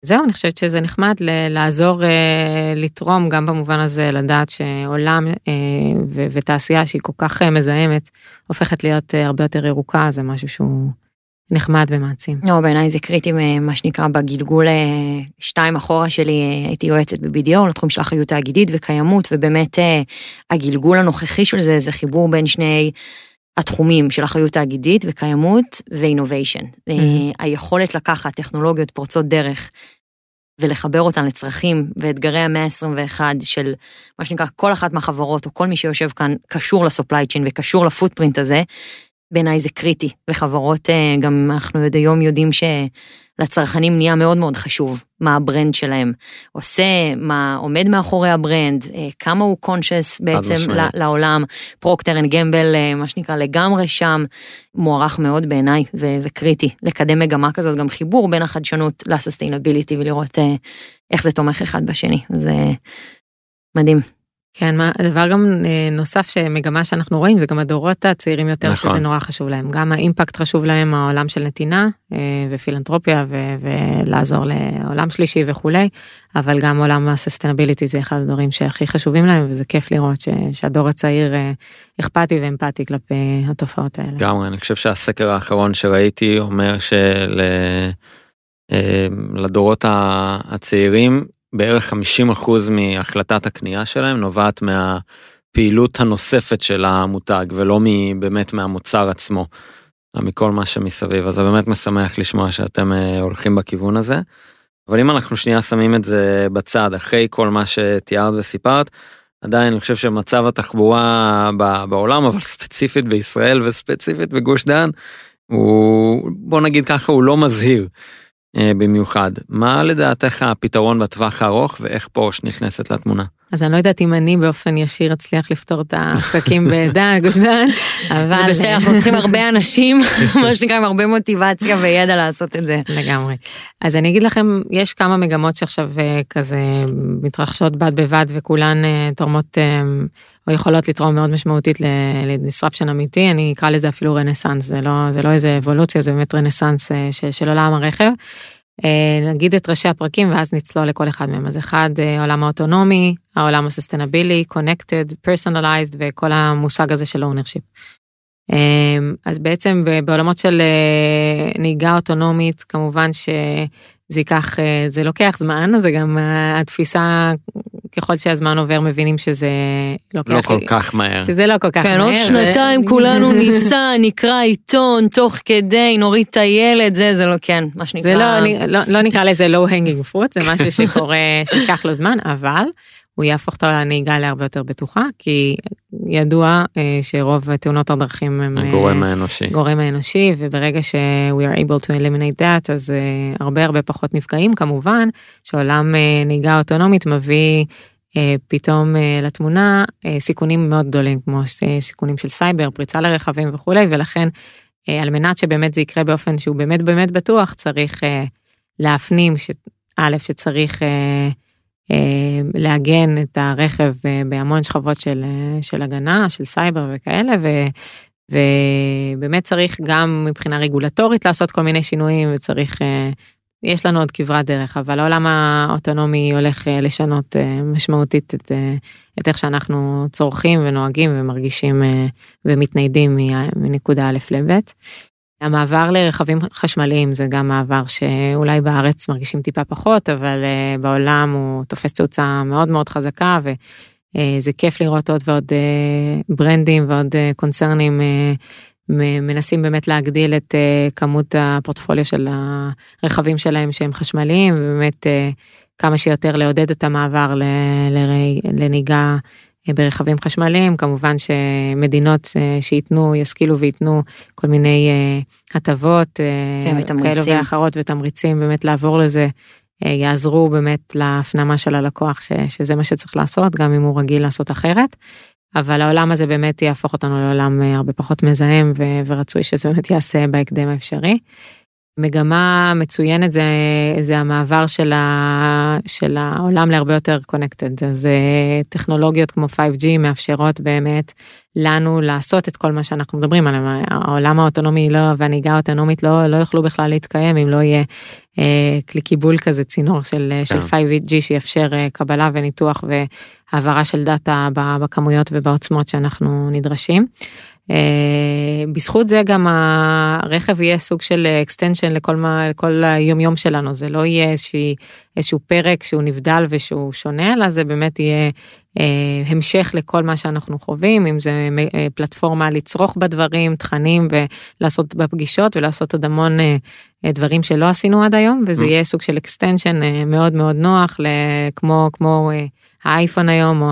זהו, אני חושבת שזה נחמד ל- לעזור אה, לתרום גם במובן הזה, לדעת שעולם אה, ו- ותעשייה שהיא כל כך אה, מזהמת, הופכת להיות אה, הרבה יותר ירוקה, זה משהו שהוא נחמד ומעצים. לא, בעיניי זה קריטי, אה, מה שנקרא, בגלגול אה, שתיים אחורה שלי, אה, הייתי יועצת ב-BDO, לתחום של אחריות תאגידית וקיימות, ובאמת הגלגול הנוכחי של זה, זה חיבור בין שני התחומים של אחריות תאגידית וקיימות ואינוביישן. Mhm. היכולת לקחת טכנולוגיות פורצות דרך ולחבר אותן לצרכים ואתגרי המאה ה-21 של מה שנקרא כל אחת מהחברות או כל מי שיושב כאן קשור ל supply chain וקשור ל footprint הזה, בעיניי זה קריטי. וחברות, אה, גם אנחנו עד היום יודעים שלצרכנים נהיה מאוד מאוד חשוב מה ה brand שלהם עושה, מה עומד מאחורי ה brand, אה, כמה הוא conscious בעצם לעולם. פרוקטר אנד גמבל, אה, מה שנקרא לגמרי שם, מוערך מאוד בעיניי ו- וקריטי לקדם מגמה כזאת, גם חיבור בין החדשנות ל sustainability ולראות איך זה תומך אחד בשני. זה מדהים. כן, מה, הדבר גם אה, נוסף שמגמה שאנחנו רואים זה גם הדורות הצעירים יותר נכון. שזה נורא חשוב להם. גם האימפקט חשוב להם העולם של נתינה אה, ופילנטרופיה ו- ולעזור לעולם שלישי וכולי, אבל גם עולם הססטנביליטי זה אחד הדברים שהכי חשובים להם וזה כיף לראות ש- שהדור הצעיר אה, אכפתי ואמפתי כלפי התופעות האלה. לגמרי, אני חושב שהסקר האחרון שראיתי אומר שלדורות הצעירים בערך 50% מהחלטת הקנייה שלהם נובעת מהפעילות הנוספת של המותג ולא באמת מהמוצר עצמו, אלא מכל מה שמסביב. אז זה באמת משמח לשמוע שאתם אה, הולכים בכיוון הזה. אבל אם אנחנו שנייה שמים את זה בצד, אחרי כל מה שתיארת וסיפרת, עדיין אני חושב שמצב התחבורה בעולם, אבל ספציפית בישראל וספציפית בגוש דן, הוא, בוא נגיד ככה, הוא לא מזהיר במיוחד. מה לדעתך הפתרון בטווח הארוך ואיך פורש נכנסת לתמונה? אז אני לא יודעת אם אני באופן ישיר אצליח לפתור את הפקקים בעדה, גוש דן, אבל... זה בסדר, אנחנו צריכים הרבה אנשים, מה שנקרא, עם הרבה מוטיבציה וידע לעשות את זה. לגמרי. אז אני אגיד לכם, יש כמה מגמות שעכשיו אה, כזה מתרחשות בד בבד וכולן אה, תורמות אה, או יכולות לתרום מאוד משמעותית לדיסרפשן אמיתי, אני אקרא לזה אפילו רנסאנס, זה לא, זה לא איזה אבולוציה, זה באמת רנסאנס אה, של עולם הרכב. אה, נגיד את ראשי הפרקים ואז נצלול לכל אחד מהם. אז אחד, אה, העולם האוטונומי, העולם הסוסטנבילי, connected, personalized וכל המושג הזה של ownership. אה, אז בעצם בעולמות של אה, נהיגה אוטונומית, כמובן שזה ייקח, אה, זה לוקח זמן, זה גם אה, התפיסה, ככל שהזמן עובר מבינים שזה לוקח... לא כל כך מהר. שזה לא כל כך כן, מהר. עוד זה- שנתיים כולנו ניסע, נקרא עיתון תוך כדי, נוריד את הילד, זה, זה לא, כן, מה שנקרא. זה לא, לא, לא נקרא לזה low hanging fruit, זה משהו שקורה, שייקח לו זמן, אבל הוא יהפוך את הנהיגה להרבה יותר בטוחה, כי ידוע אה, שרוב תאונות הדרכים הם... אה, הגורם האנושי. גורם האנושי, וברגע ש- we are able to eliminate that, אז uh, הרבה הרבה פחות נפגעים. כמובן שעולם נהיגה אוטונומית מביא פתאום לתמונה סיכונים מאוד גדולים, כמו סיכונים של סייבר, פריצה לרכבים וכולי, ולכן על מנת שבאמת זה יקרה באופן שהוא באמת באמת בטוח, צריך להפנים, ש- א', שצריך לעגן את הרכב אה, בהמון שכבות של, אה, של הגנה, של סייבר וכאלה, ו... ובאמת צריך גם מבחינה רגולטורית לעשות כל מיני שינויים וצריך אה, יש לנו עוד כברת דרך, אבל העולם האוטונומי הולך אה, לשנות אה, משמעותית את, אה, את איך שאנחנו צורכים ונוהגים ומרגישים ומתניידים מנקודה א' לב'. המעבר לרכבים חשמליים זה גם מעבר שאולי בארץ מרגישים טיפה פחות, אבל בעולם הוא תופס תאוצה מאוד מאוד חזקה וזה כיף לראות עוד ועוד ברנדים ועוד קונצרנים מנסים באמת להגדיל את uh, כמות הפורטפוליו של הרכבים שלהם שהם חשמליים ובאמת uh, כמה שיותר לעודד את המעבר לנהיגה אה, ברכבים חשמליים כמובן שמדינות uh, שייתנו ישכילו וייתנו כל מיני הטבות כן, כאלו ואחרות ותמריצים באמת לעבור לזה יעזרו באמת להפנמה של הלקוח ש, שזה מה שצריך לעשות גם אם הוא רגיל לעשות אחרת. אבל העולם הזה באמת יהפוך אותנו לעולם אה, הרבה פחות מזהם ו- ורצוי שזה באמת יעשה בהקדם האפשרי. מגמה מצוינת זה, זה המעבר של, ה, של העולם להרבה יותר קונקטד. אז אה, טכנולוגיות כמו 5G מאפשרות באמת לנו לעשות את כל מה שאנחנו מדברים עליו. העולם האוטונומי לא, והנהיגה האוטונומית לא, לא יוכלו בכלל להתקיים אם לא יהיה אה, כלי קיבול כזה, צינור של, כן. של 5G שיאפשר אה, קבלה וניתוח והעברה של דאטה בכמויות ובעוצמות שאנחנו נדרשים. Uh, בזכות זה גם הרכב יהיה סוג של extension לכל מה, לכל היום יום שלנו, זה לא יהיה איזושהי, איזשהו פרק שהוא נבדל ושהוא שונה, אלא זה באמת יהיה uh, המשך לכל מה שאנחנו חווים, אם זה uh, פלטפורמה לצרוך בדברים, תכנים ולעשות בפגישות ולעשות עוד המון uh, דברים שלא עשינו עד היום, וזה mm. יהיה סוג של extension uh, מאוד מאוד נוח, כמו, כמו uh, האייפון היום או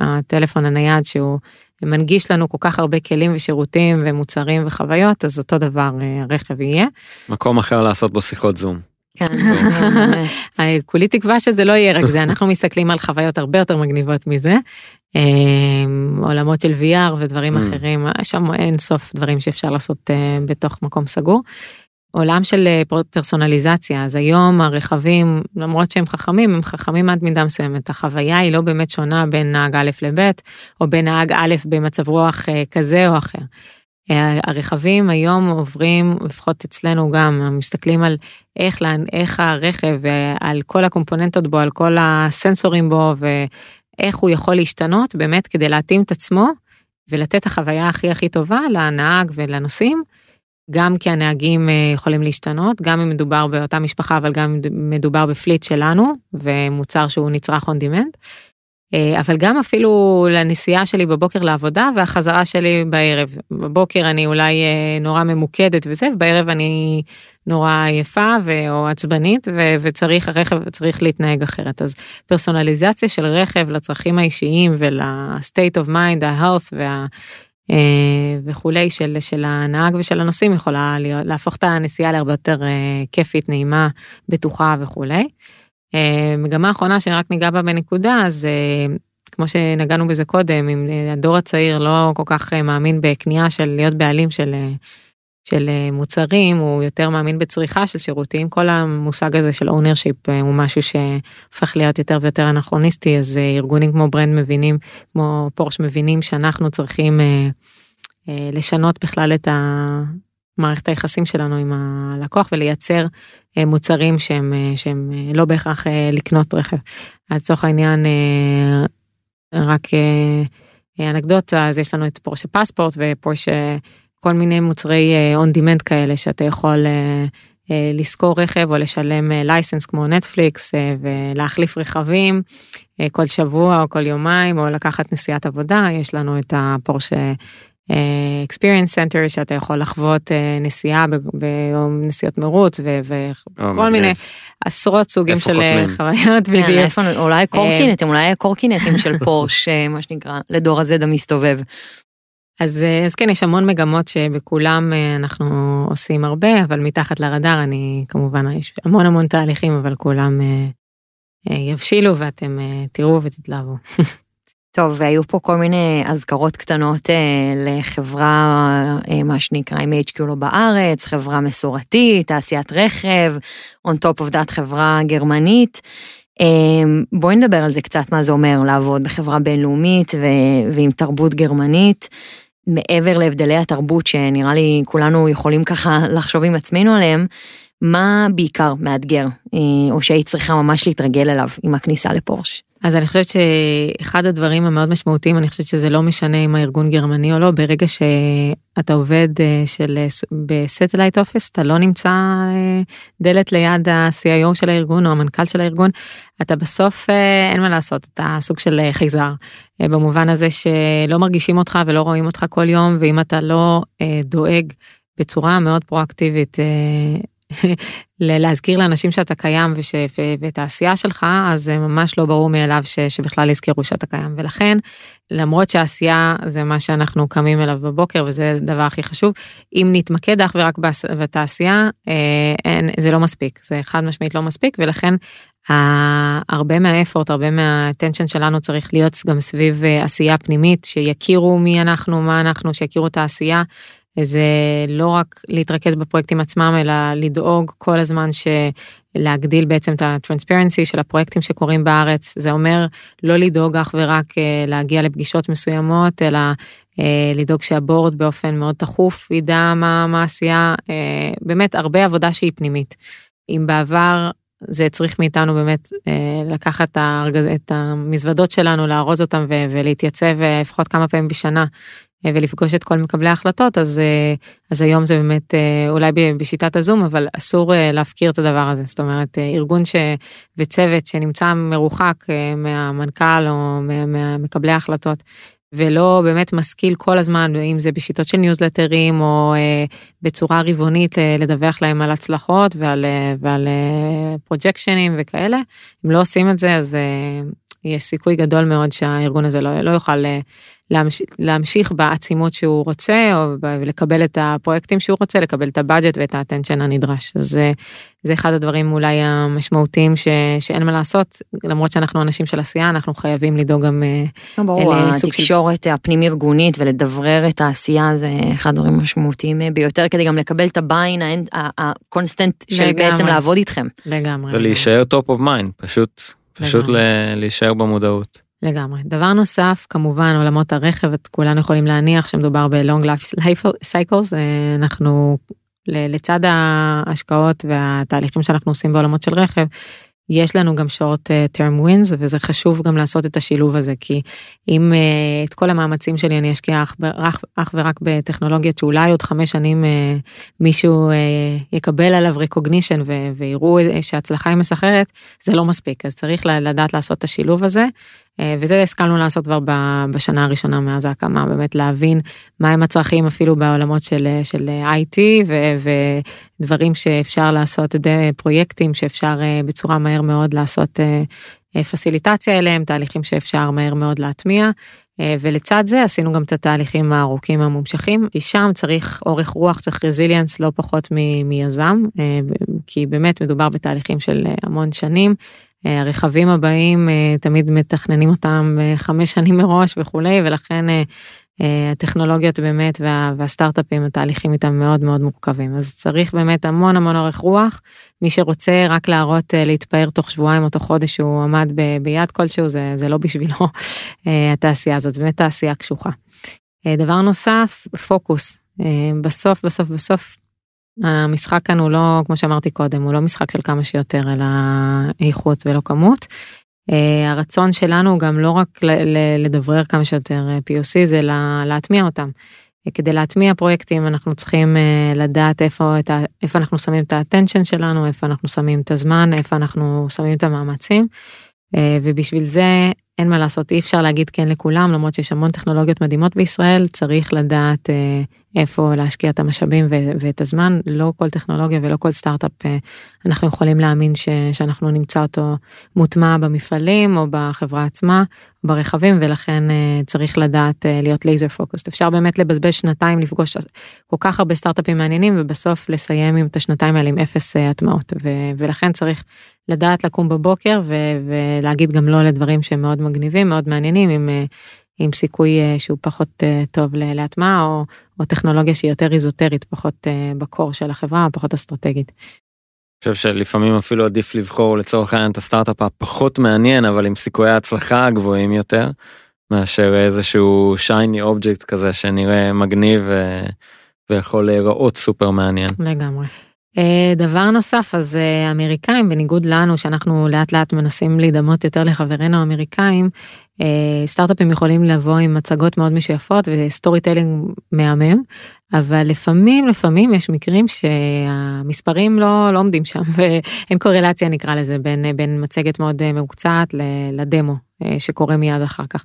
הטלפון הנייד שהוא מנגיש לנו כל כך הרבה כלים ושירותים ומוצרים וחוויות, אז אותו דבר אה, הרכב יהיה. מקום אחר לעשות בו שיחות זום. כן, אה, כולי תקווה שזה לא יהיה רק זה, אנחנו מסתכלים על חוויות הרבה יותר מגניבות מזה. אה, עולמות של VR ודברים mm. אחרים, שם אין סוף דברים שאפשר לעשות בתוך מקום סגור. עולם של אה, פרסונליזציה, אז היום הרכבים, למרות שהם חכמים, הם חכמים עד מידה מסוימת. החוויה היא לא באמת שונה בין נהג א' לב', או בין נהג א' במצב רוח אה, כזה או אחר. אה, הרכבים היום עוברים, לפחות אצלנו גם, מסתכלים על איך, איך הרכב, על כל הקומפוננטות בו, על כל הסנסורים בו, ואיך הוא יכול להשתנות באמת כדי להתאים את עצמו ולתת החוויה הכי הכי טובה לנהג ולנוסעים. גם כי הנהגים אה, יכולים להשתנות, גם אם מדובר באותה משפחה, אבל גם אם מדובר בפליט שלנו, ומוצר שהוא נצרך on demand. אה, אבל גם אפילו לנסיעה שלי בבוקר לעבודה והחזרה שלי בערב. בבוקר אני אולי אה, נורא ממוקדת וזה, ובערב אני נורא עייפה או עצבנית, וצריך, הרכב צריך להתנהג אחרת. אז פרסונליזציה של רכב לצרכים האישיים ול-state of mind, ה-health וה... אה, וכולי של, של הנהג ושל הנוסעים יכולה להיות, להפוך את הנסיעה להרבה יותר אה, כיפית, נעימה, בטוחה וכולי. אה, מגמה אחרונה שרק ניגע בה בנקודה, אז כמו שנגענו בזה קודם, אם הדור הצעיר לא כל כך מאמין בקנייה של להיות בעלים של של אה, מוצרים, הוא יותר מאמין בצריכה של שירותים, כל המושג הזה של ownership אה, הוא משהו שהופך להיות יותר ויותר אנכרוניסטי, אז אה, ארגונים כמו brand מבינים, כמו פורש מבינים שאנחנו צריכים לשנות בכלל את מערכת היחסים שלנו עם הלקוח ולייצר מוצרים שהם, שהם לא בהכרח לקנות רכב. אז לצורך העניין, רק אנקדוטה, אז יש לנו את פורשה פספורט ופורשה כל מיני מוצרי uh, on demand כאלה שאתה יכול uh, uh, לשכור רכב או לשלם לייסנס uh, כמו נטפליקס uh, ולהחליף רכבים uh, כל שבוע או כל יומיים או לקחת נסיעת עבודה יש לנו את הפורשה. experience center שאתה יכול לחוות נסיעה בנסיעות מרוץ וכל מיני עשרות סוגים של חוויות כן, בדיוק. אולי קורקינטים אולי קורקינטים של פורש מה שנקרא לדור הזד המסתובב. אז, אה, אז כן, יש המון מגמות שבכולם אה, אנחנו עושים הרבה, אבל מתחת לרדאר אני כמובן, יש המון המון תהליכים, אבל כולם אה, יבשילו ואתם תראו ותתלהבו. טוב, והיו פה כל מיני אזכרות קטנות לחברה, מה שנקרא, עם HQ לא בארץ, חברה מסורתית, תעשיית רכב, on top of that חברה גרמנית. בואי נדבר על זה קצת, מה זה אומר לעבוד בחברה בינלאומית ו- ועם תרבות גרמנית. מעבר להבדלי התרבות שנראה לי כולנו יכולים ככה לחשוב עם עצמנו עליהם, מה בעיקר מאתגר, אה, או שהיית צריכה ממש להתרגל אליו עם הכניסה לפורש? אז אני חושבת שאחד הדברים המאוד משמעותיים, אני חושבת שזה לא משנה אם הארגון גרמני או לא, ברגע שאתה עובד אה, של, ב satellite office, אתה לא נמצא אה, דלת ליד ה-CIO של הארגון או המנכ"ל של הארגון, אתה בסוף, אין מה לעשות, אתה סוג של חייזר. במובן הזה שלא מרגישים אותך ולא רואים אותך כל יום, ואם אתה לא דואג בצורה מאוד פרואקטיבית להזכיר לאנשים שאתה קיים וש, ואת העשייה שלך, אז זה ממש לא ברור מאליו ש, שבכלל יזכרו שאתה קיים. ולכן, למרות שהעשייה זה מה שאנחנו קמים אליו בבוקר, וזה הדבר הכי חשוב, אם נתמקד אך ורק בתעשייה, אה, אין, זה לא מספיק, זה חד משמעית לא מספיק, ולכן הרבה מהאפורט, הרבה מהאטנשן שלנו צריך להיות גם סביב אה, עשייה פנימית, שיכירו מי אנחנו, מה אנחנו, שיכירו את העשייה. זה לא רק להתרכז בפרויקטים עצמם, אלא לדאוג כל הזמן להגדיל בעצם את הטרנספרנסי של הפרויקטים שקורים בארץ. זה אומר לא לדאוג אך ורק אה, להגיע לפגישות מסוימות, אלא אה, לדאוג שהבורד באופן מאוד תכוף ידע מה, העשייה, אה, באמת הרבה עבודה שהיא פנימית. אם בעבר זה צריך מאיתנו באמת לקחת את המזוודות שלנו, לארוז אותם ולהתייצב לפחות כמה פעמים בשנה ולפגוש את כל מקבלי ההחלטות, אז, אה, אז היום זה באמת אה, אולי בשיטת הזום, אבל אסור אה, להפקיר את הדבר הזה. זאת אומרת, ארגון ש... וצוות שנמצא מרוחק מהמנכ"ל או ממקבלי ההחלטות, ולא באמת משכיל כל הזמן, אם זה בשיטות של ניוזלטרים או אה, בצורה רבעונית לדווח להם על הצלחות ועל, ועל פרוג'קשנים וכאלה, אם לא עושים את זה אז אה, יש סיכוי גדול מאוד שהארגון הזה לא, לא יוכל להמשיך, להמשיך בעצימות שהוא רוצה, או לקבל את הפרויקטים שהוא רוצה, לקבל את ה budget ואת ה attention הנדרש. אז זה, זה אחד הדברים אולי המשמעותיים ש, שאין מה לעשות, למרות שאנחנו אנשים של עשייה, אנחנו חייבים לדאוג גם אה, לא, ברור, התקשורת של... הפנים ארגונית ולדברר את העשייה זה אחד הדברים המשמעותיים אה, ביותר, כדי גם לקבל את ה buy-in ה constant של לגמרי. בעצם לעבוד איתכם. לגמרי. ולהישאר top of mind, פשוט, פשוט להישאר במודעות. לגמרי. דבר נוסף, כמובן עולמות הרכב, את כולנו יכולים להניח שמדובר ב-long life cycles, אה, אנחנו לצד ההשקעות והתהליכים שאנחנו עושים בעולמות של רכב, יש לנו גם short term wins וזה חשוב גם לעשות את השילוב הזה כי אם uh, את כל המאמצים שלי אני אשקיע אך, אך, אך ורק בטכנולוגיות שאולי עוד חמש שנים uh, מישהו uh, יקבל עליו recognition ויראו שההצלחה היא מסחררת זה לא מספיק אז צריך לדעת לעשות את השילוב הזה אה, וזה הסכמנו לעשות כבר בשנה הראשונה מאז ההקמה, באמת להבין מהם הצרכים אפילו בעולמות של, של IT ו, ודברים שאפשר לעשות, פרויקטים שאפשר אה, בצורה מהר מאוד לעשות אה, פסיליטציה אליהם, תהליכים שאפשר מהר מאוד להטמיע. ולצד זה עשינו גם את התהליכים הארוכים המומשכים, כי שם צריך אורך רוח, צריך רזיליאנס לא פחות מיזם, כי באמת מדובר בתהליכים של המון שנים, אה, הרכבים הבאים אה, תמיד מתכננים אותם אה, חמש שנים מראש וכולי ולכן הטכנולוגיות באמת וה, והסטארט-אפים התהליכים איתם מאוד מאוד מורכבים. אז צריך באמת המון המון אורך רוח. מי שרוצה רק להראות להתפאר תוך שבועיים או תוך חודש שהוא עמד ב, ביד כלשהו זה, זה לא בשבילו התעשייה הזאת זה באמת תעשייה קשוחה. דבר נוסף פוקוס. בסוף בסוף בסוף המשחק כאן הוא לא, כמו שאמרתי קודם, הוא לא משחק של כמה שיותר, אלא איכות ולא כמות. Uh, הרצון שלנו גם לא רק לדברר כמה שיותר אה, POC, זה לה, להטמיע אותם. Uh, כדי להטמיע פרויקטים אנחנו צריכים uh, לדעת איפה, ה, איפה אנחנו שמים את האטנשן שלנו, איפה אנחנו שמים את הזמן, איפה אנחנו שמים את המאמצים. Uh, ובשביל זה אין מה לעשות, אי אפשר להגיד כן לכולם, למרות שיש המון טכנולוגיות מדהימות בישראל, צריך לדעת אה, איפה להשקיע את המשאבים ואת הזמן, לא כל טכנולוגיה ולא כל סטארט-אפ אה, אנחנו יכולים להאמין ש- שאנחנו נמצא אותו מוטמע במפעלים או בחברה עצמה, ברכבים, ולכן אה, צריך לדעת להיות לייזר פוקוסט. אפשר באמת לבזבז שנתיים לפגוש כל כך הרבה סטארט-אפים מעניינים ובסוף לסיים עם את השנתיים האלה עם אפס הטמעות, ו- ולכן צריך לדעת לקום בבוקר ו- ולהגיד גם לא לדברים שהם מאוד מגניבים, מאוד מעניינים, עם, אה, עם סיכוי אה, שהוא פחות אה, טוב להטמעה, או, או טכנולוגיה שהיא יותר איזוטרית, פחות בקור של החברה, פחות אסטרטגית. אני חושב שלפעמים אפילו עדיף לבחור לצורך העניין את הסטארט-אפ הפחות מעניין, אבל עם סיכויי ההצלחה הגבוהים יותר, מאשר איזשהו שייני אובייקט כזה שנראה מגניב ו... ויכול להיראות סופר מעניין. לגמרי. אה, דבר נוסף, אז אה, האמריקאים, בניגוד לנו, שאנחנו לאט לאט מנסים להידמות יותר לחברינו האמריקאים, אה, סטארט-אפים יכולים לבוא עם מצגות מאוד משויפות ו storytelling מהמם, אבל לפעמים, לפעמים יש מקרים שהמספרים לא, לא עומדים שם, ואין קורלציה נקרא לזה בין, בין מצגת מאוד מהוקצעת לדמו שקורה מיד אחר כך.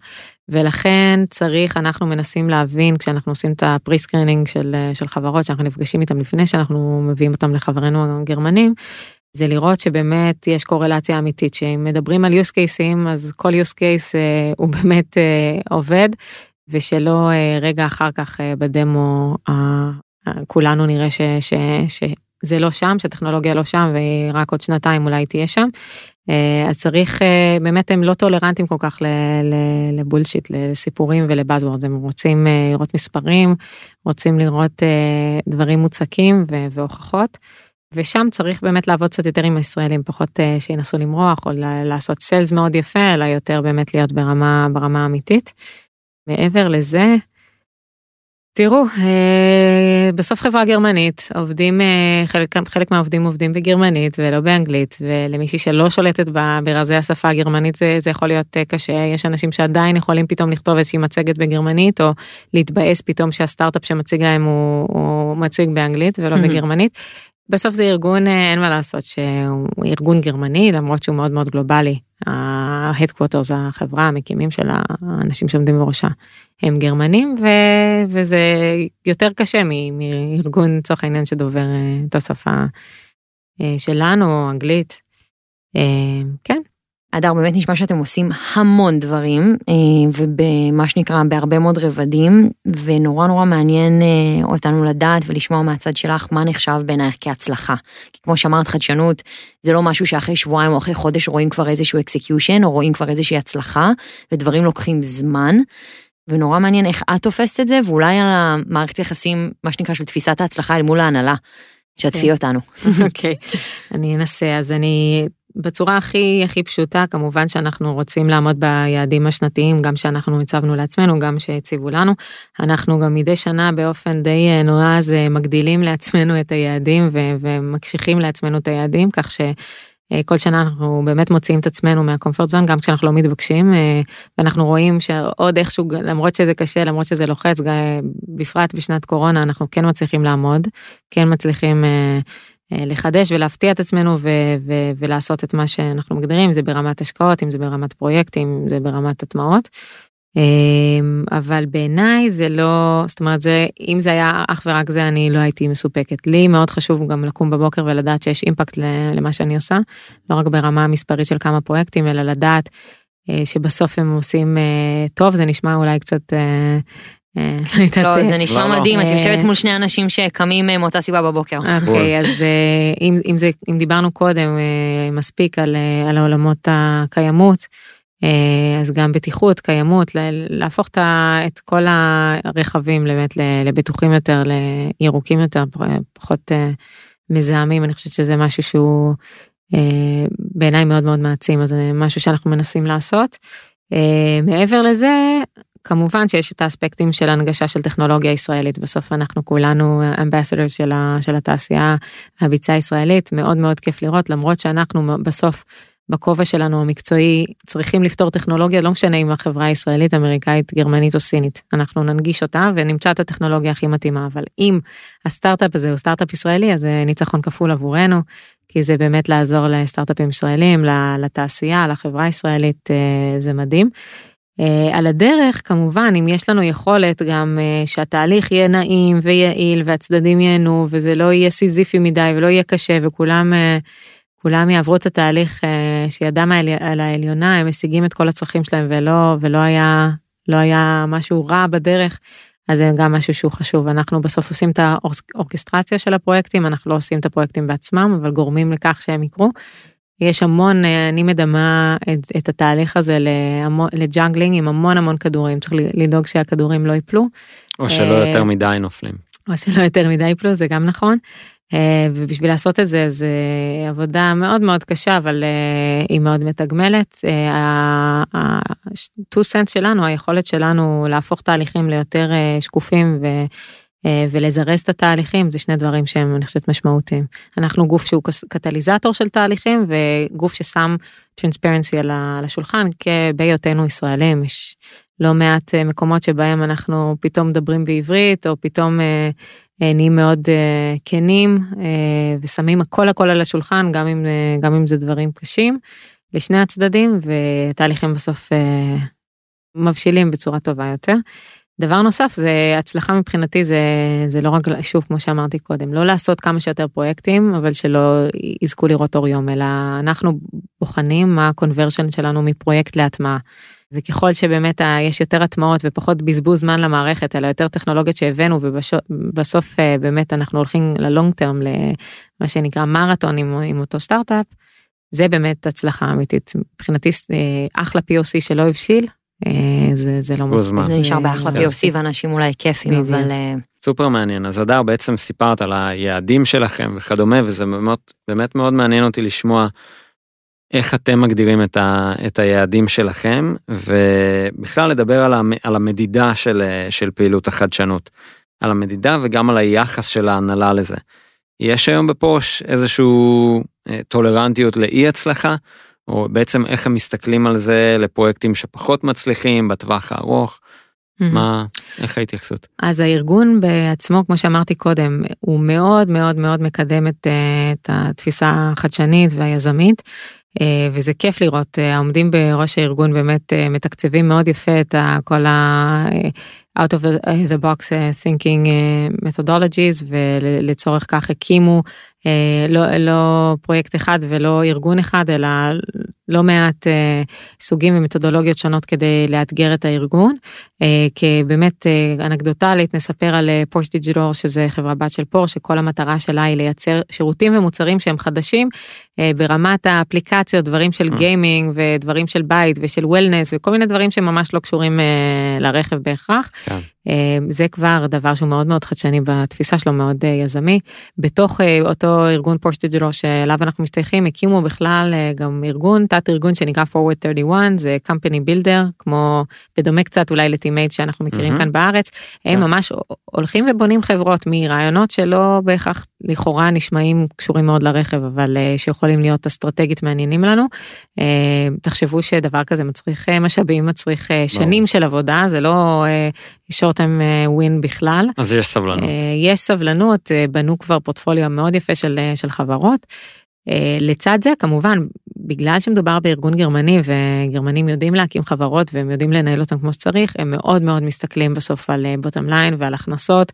ולכן צריך, אנחנו מנסים להבין כשאנחנו עושים את ה pre-screening של, של חברות, שאנחנו נפגשים איתם לפני שאנחנו מביאים אותם לחברינו הגרמנים, זה לראות שבאמת יש קורלציה אמיתית, שאם מדברים על use cases, אז כל use case אה, הוא באמת אה, עובד, ושלא אה, רגע אחר כך אה, בדמו אה, אה, כולנו נראה ש, ש, שזה לא שם, שהטכנולוגיה לא שם, ורק עוד שנתיים אולי תהיה שם. אה, אז צריך, אה, באמת הם לא טולרנטים כל כך לבולשיט, לסיפורים ולבאזוורד, הם רוצים אה, לראות מספרים, רוצים לראות דברים מוצקים והוכחות. ושם צריך באמת לעבוד קצת יותר עם הישראלים, פחות שינסו למרוח או לעשות סיילס מאוד יפה, אלא יותר באמת להיות ברמה, ברמה אמיתית. מעבר לזה, תראו, אה, בסוף חברה גרמנית, עובדים, אה, חלק, חלק מהעובדים עובדים בגרמנית ולא באנגלית, ולמישהי שלא שולטת ברזי השפה הגרמנית זה, זה יכול להיות אה, קשה, יש אנשים שעדיין יכולים פתאום לכתוב איזושהי מצגת בגרמנית, או להתבאס פתאום שהסטארט-אפ שמציג להם הוא, הוא מציג באנגלית ולא mm-hmm. בגרמנית. בסוף זה ארגון, אין מה לעשות, שהוא ארגון גרמני, למרות שהוא מאוד מאוד גלובלי. ה-headquarters, החברה, המקימים של האנשים שעומדים בראשה, הם גרמנים, ו... וזה יותר קשה מארגון, לצורך העניין, שדובר אה, את השפה אה, שלנו, אנגלית. אה, כן. הדר, באמת נשמע שאתם עושים המון דברים, ובמה שנקרא בהרבה מאוד רבדים, ונורא נורא מעניין אותנו לדעת ולשמוע מהצד שלך מה נחשב בעינייך כהצלחה. כי כמו שאמרת, חדשנות זה לא משהו שאחרי שבועיים או אחרי חודש רואים כבר איזשהו execution, או רואים כבר איזושהי הצלחה, ודברים לוקחים זמן. ונורא מעניין איך את תופסת את זה, ואולי על המערכת יחסים, מה שנקרא, של תפיסת ההצלחה אל מול ההנהלה. שתפי okay. אוקיי. אותנו. אוקיי, okay. אני אנסה. אז אני, בצורה הכי הכי פשוטה, כמובן שאנחנו רוצים לעמוד ביעדים השנתיים, גם שאנחנו הצבנו לעצמנו, גם שהציבו לנו. אנחנו גם מדי שנה באופן די אה, נועז אה, מגדילים לעצמנו את היעדים ומקשיחים לעצמנו את היעדים, כך ש... אה, כל שנה אנחנו באמת מוציאים את עצמנו מהקומפורט זון גם כשאנחנו לא מתבקשים ואנחנו רואים שעוד איכשהו למרות שזה קשה למרות שזה לוחץ בפרט בשנת קורונה אנחנו כן מצליחים לעמוד כן מצליחים לחדש ולהפתיע את עצמנו ו- ו- ולעשות את מה שאנחנו מגדירים זה ברמת השקעות אם זה ברמת פרויקטים אם זה ברמת הטמעות. אמ, אבל בעיניי זה לא, זאת אומרת זה, אם זה היה אך ורק זה אני לא הייתי מסופקת. לי מאוד חשוב גם לקום בבוקר ולדעת שיש אימפקט למה שאני עושה, לא רק ברמה המספרית של כמה פרויקטים, אלא לדעת אה, שבסוף הם עושים אה, טוב, זה נשמע אולי קצת... אה, לא, לא זה נשמע מדהים, את יושבת מול שני אנשים שקמים מאותה סיבה בבוקר. אוקיי, אז אם דיברנו קודם מספיק על העולמות הקיימות, אה, אז גם בטיחות, קיימות, להפוך את כל הרכבים באמת לבטוחים יותר, לירוקים יותר, פחות אה, מזהמים, אני חושבת שזה משהו שהוא אה, בעיניי מאוד מאוד מעצים, אז זה משהו שאנחנו מנסים לעשות. מעבר לזה, כמובן שיש את האספקטים של הנגשה של טכנולוגיה ישראלית, בסוף אנחנו כולנו אמבסדור של, של התעשייה הביצה הישראלית, מאוד מאוד כיף לראות, למרות שאנחנו בסוף בכובע שלנו המקצועי צריכים לפתור טכנולוגיה, לא משנה אם החברה הישראלית, אמריקאית, גרמנית או סינית. אנחנו ננגיש אותה ונמצא את הטכנולוגיה הכי מתאימה, אבל אם הסטארט-אפ הזה הוא סטארט-אפ ישראלי, אז זה ניצחון כפול עבורנו, כי זה באמת לעזור לסטארט-אפים ישראלים, לתעשייה, לחברה הישראלית, אה, זה מדהים. אה, על הדרך, כמובן, אם יש לנו יכולת גם אה, שהתהליך יהיה נעים ויעיל והצדדים ייהנו וזה לא יהיה סיזיפי מדי ולא יהיה קשה וכולם כולם יעברו את התהליך אה, שידם על העליונה, הם משיגים את כל הצרכים שלהם ולא, ולא היה, לא היה משהו רע בדרך, אז זה גם משהו שהוא חשוב. אנחנו בסוף עושים את האורכסטרציה של הפרויקטים, אנחנו לא עושים את הפרויקטים בעצמם, אבל גורמים לכך שהם יקרו. יש המון, אה, אני מדמה את, את התהליך הזה ל juggling עם המון המון כדורים, צריך לדאוג שהכדורים לא ייפלו. או שלא אה, יותר מדי נופלים. או שלא יותר מדי ייפלו, זה גם נכון. אה, ובשביל לעשות את זה זה עבודה מאוד מאוד קשה אבל היא מאוד מתגמלת. ה-2 סנט שלנו היכולת שלנו להפוך תהליכים ליותר שקופים אה, ולזרז את התהליכים זה שני דברים שהם אני חושבת משמעותיים. אנחנו גוף שהוא קטליזטור של תהליכים וגוף ששם טרנספרנסי על השולחן כבהיותנו ישראלים יש לא מעט אה, מקומות שבהם אנחנו פתאום מדברים בעברית או פתאום אה, נהיים מאוד כנים ושמים הכל הכל על השולחן גם אם גם אם זה דברים קשים לשני הצדדים ותהליכים בסוף מבשילים בצורה טובה יותר. דבר נוסף זה הצלחה מבחינתי זה זה לא רק שוב כמו שאמרתי קודם לא לעשות כמה שיותר פרויקטים אבל שלא יזכו לראות אור יום אלא אנחנו בוחנים מה ה conversion שלנו מפרויקט להטמעה. וככל שבאמת יש יותר הטמעות ופחות בזבוז זמן למערכת אלא יותר טכנולוגיות שהבאנו ובסוף אה, באמת אנחנו הולכים ל long term למה שנקרא מרתון עם, עם אותו סטארט-אפ. זה באמת הצלחה אמיתית מבחינתי אה, אחלה POC שלא הבשיל זה, זה לא מספיק. זה נשאר באחלה POC ואנשים אולי כיפים, אבל... אה, סופר מעניין. אז אדר בעצם סיפרת על היעדים שלכם וכדומה, וזה באמת, באמת מאוד מעניין אותי לשמוע איך אתם מגדירים את, ה, את היעדים שלכם, ובכלל לדבר על, המ, על המדידה של, של פעילות החדשנות. על המדידה וגם על היחס של ההנהלה לזה. יש היום בפוש איזשהו אה, טולרנטיות לאי הצלחה, או בעצם איך הם מסתכלים על זה לפרויקטים שפחות מצליחים בטווח הארוך. מה, איך ההתייחסות? אז הארגון בעצמו, כמו שאמרתי קודם, הוא מאוד מאוד מאוד מקדם את, אה, את התפיסה החדשנית והיזמית, אה, וזה כיף לראות, אה, העומדים בראש הארגון באמת מתקצבים מאוד יפה את כל ה... out of the box thinking methodologies ולצורך כך הקימו לא, לא פרויקט אחד ולא ארגון אחד, אלא לא מעט אה, סוגים ומתודולוגיות שונות כדי לאתגר את הארגון. אה, כבאמת אנקדוטלית נספר על Porsche Digital שזה חברה בת של פורשה שכל המטרה שלה היא לייצר שירותים ומוצרים שהם חדשים ברמת האפליקציות דברים של gaming ודברים של בית ושל wellness וכל מיני דברים שממש לא קשורים לרכב בהכרח. כן. זה כבר דבר שהוא מאוד מאוד חדשני בתפיסה שלו מאוד יזמי. בתוך אותו ארגון Porsche Digital שאליו אנחנו משתייכים הקימו בכלל גם ארגון תת ארגון שנקרא forward 31 זה company builder כמו בדומה קצת אולי לטימייט שאנחנו מכירים mm-hmm. כאן בארץ הם yeah. ממש הולכים ובונים חברות מרעיונות שלא בהכרח לכאורה נשמעים קשורים מאוד לרכב אבל שיכולים להיות אסטרטגית מעניינים לנו. תחשבו שדבר כזה מצריך משאבים מצריך שנים של עבודה זה לא short time win בכלל. אז יש סבלנות. יש סבלנות בנו כבר פורטפוליו מאוד יפה של, של חברות. לצד זה כמובן בגלל שמדובר בארגון גרמני וגרמנים יודעים להקים חברות והם יודעים לנהל אותם כמו שצריך הם מאוד מאוד מסתכלים בסוף על bottom line ועל הכנסות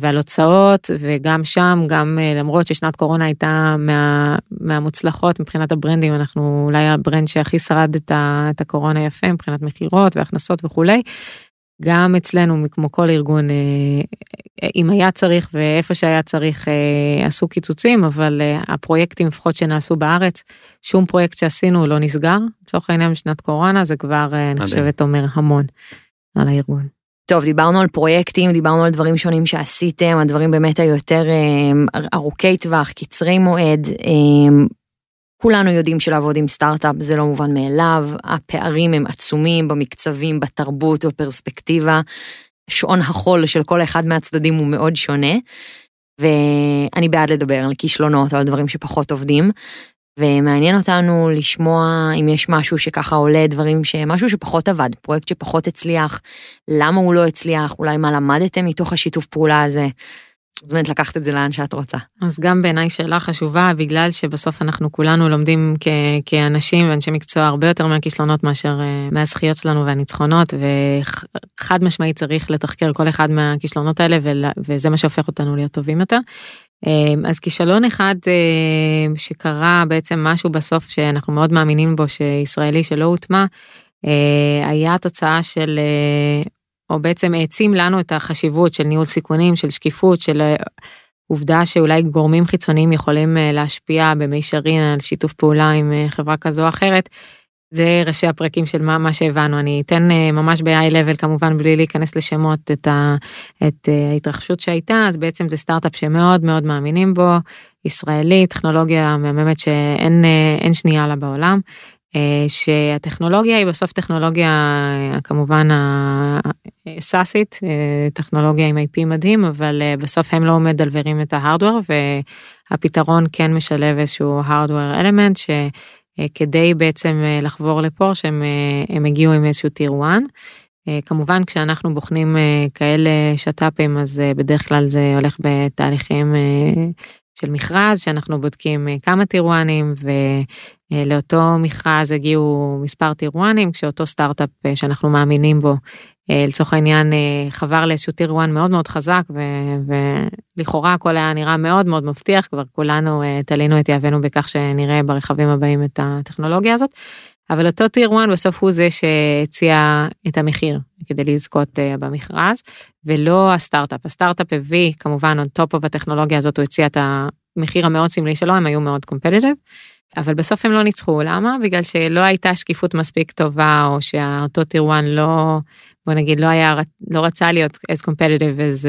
ועל הוצאות וגם שם גם למרות ששנת קורונה הייתה מה, מהמוצלחות מבחינת ה brandים אנחנו אולי ה brand שהכי שרד את, ה, את הקורונה יפה מבחינת מכירות והכנסות וכולי. גם אצלנו כמו כל ארגון אה, אם היה צריך ואיפה שהיה צריך אה, עשו קיצוצים אבל אה, הפרויקטים לפחות שנעשו בארץ שום פרויקט שעשינו לא נסגר לצורך העניין בשנת קורונה זה כבר אני חושבת אומר המון על הארגון. טוב דיברנו על פרויקטים דיברנו על דברים שונים שעשיתם הדברים באמת היותר ארוכי טווח קצרי מועד כולנו יודעים שלעבוד עם סטארט-אפ זה לא מובן מאליו, הפערים הם עצומים במקצבים, בתרבות, בפרספקטיבה. שעון החול של כל אחד מהצדדים הוא מאוד שונה. ואני בעד לדבר על כישלונות או על דברים שפחות עובדים. ומעניין אותנו לשמוע אם יש משהו שככה עולה, דברים שמשהו שפחות עבד, פרויקט שפחות הצליח, למה הוא לא הצליח, אולי מה למדתם מתוך השיתוף פעולה הזה. מוזמנת לקחת את זה לאן שאת רוצה. אז גם בעיניי שאלה חשובה בגלל שבסוף אנחנו כולנו לומדים כ- כאנשים ואנשי מקצוע הרבה יותר מהכישלונות מאשר אה, מהזכיות שלנו והניצחונות וחד משמעית צריך לתחקר כל אחד מהכישלונות האלה וזה מה שהופך אותנו להיות טובים יותר. אה, אז כישלון אחד אה, שקרה בעצם משהו בסוף שאנחנו מאוד מאמינים בו שישראלי שלא הוטמע היה תוצאה של או בעצם העצים לנו את החשיבות של ניהול סיכונים, של שקיפות, של אה, עובדה שאולי גורמים חיצוניים יכולים אה, להשפיע במישרין על שיתוף פעולה עם אה, חברה כזו או אחרת. זה ראשי הפרקים של מה, מה שהבנו, אני אתן ממש ב-high level כמובן בלי להיכנס לשמות את, ה, את ההתרחשות שהייתה, אז בעצם זה סטארט-אפ שמאוד מאוד מאמינים בו, ישראלי, טכנולוגיה מהממת שאין שנייה לה בעולם. אה, שהטכנולוגיה היא בסוף טכנולוגיה אה, כמובן הסאסית, אה, טכנולוגיה עם IP מדהים, אבל בסוף הם לא מדלברים את ההארדוור והפתרון כן משלב איזשהו הארדוור אלמנט שכדי בעצם לחבור לפור שהם הם הגיעו עם איזשהו טיר 1. כמובן כשאנחנו בוחנים כאלה שת"פים אז בדרך כלל זה הולך בתהליכים של מכרז שאנחנו בודקים כמה טירואנים ולאותו מכרז הגיעו מספר טירואנים כשאותו סטארט-אפ אה, שאנחנו מאמינים בו אה, לצורך העניין אה, חבר לאיזשהו טירואן מאוד מאוד חזק ולכאורה הכל היה נראה מאוד מאוד מבטיח כבר כולנו תלינו את יהבנו בכך שנראה ברכבים הבאים את הטכנולוגיה הזאת. אבל אותו טיר 1 בסוף הוא זה שהציע את המחיר כדי לזכות במכרז ולא הסטארט-אפ. הסטארט-אפ הביא כמובן on top of הטכנולוגיה הזאת הוא הציע את המחיר המאוד סמלי שלו הם היו מאוד קומפטיטיב. אבל בסוף הם לא ניצחו למה בגלל שלא הייתה שקיפות מספיק טובה או שאותו טיר 1 לא בוא נגיד לא היה לא רצה להיות as competitive as,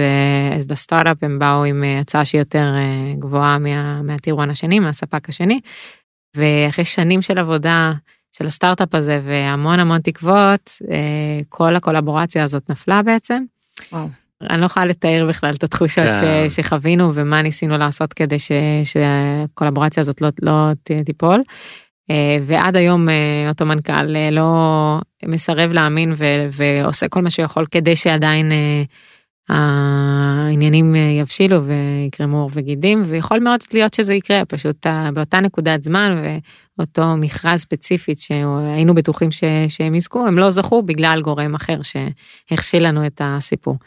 as the startup הם באו עם הצעה שהיא יותר גבוהה מה, מהטיר 1 השני מהספק השני. ואחרי שנים של עבודה של הסטארט-אפ הזה והמון המון תקוות, אה, כל הקולבורציה הזאת נפלה בעצם. וואו. אני לא יכולה לתאר בכלל את התחושות כן. ש, שחווינו ומה ניסינו לעשות כדי ש, שהקולבורציה הזאת לא, לא תיפול. אה, ועד היום אה, אותו מנכ"ל לא מסרב להאמין ו, ועושה כל מה שהוא יכול כדי שעדיין העניינים יבשילו ויקרמו עור וגידים ויכול מאוד להיות שזה יקרה פשוט באותה נקודת זמן אותו מכרז ספציפית שהיינו בטוחים ש, שהם יזכו, הם לא זכו בגלל גורם אחר שהכשיל לנו את הסיפור.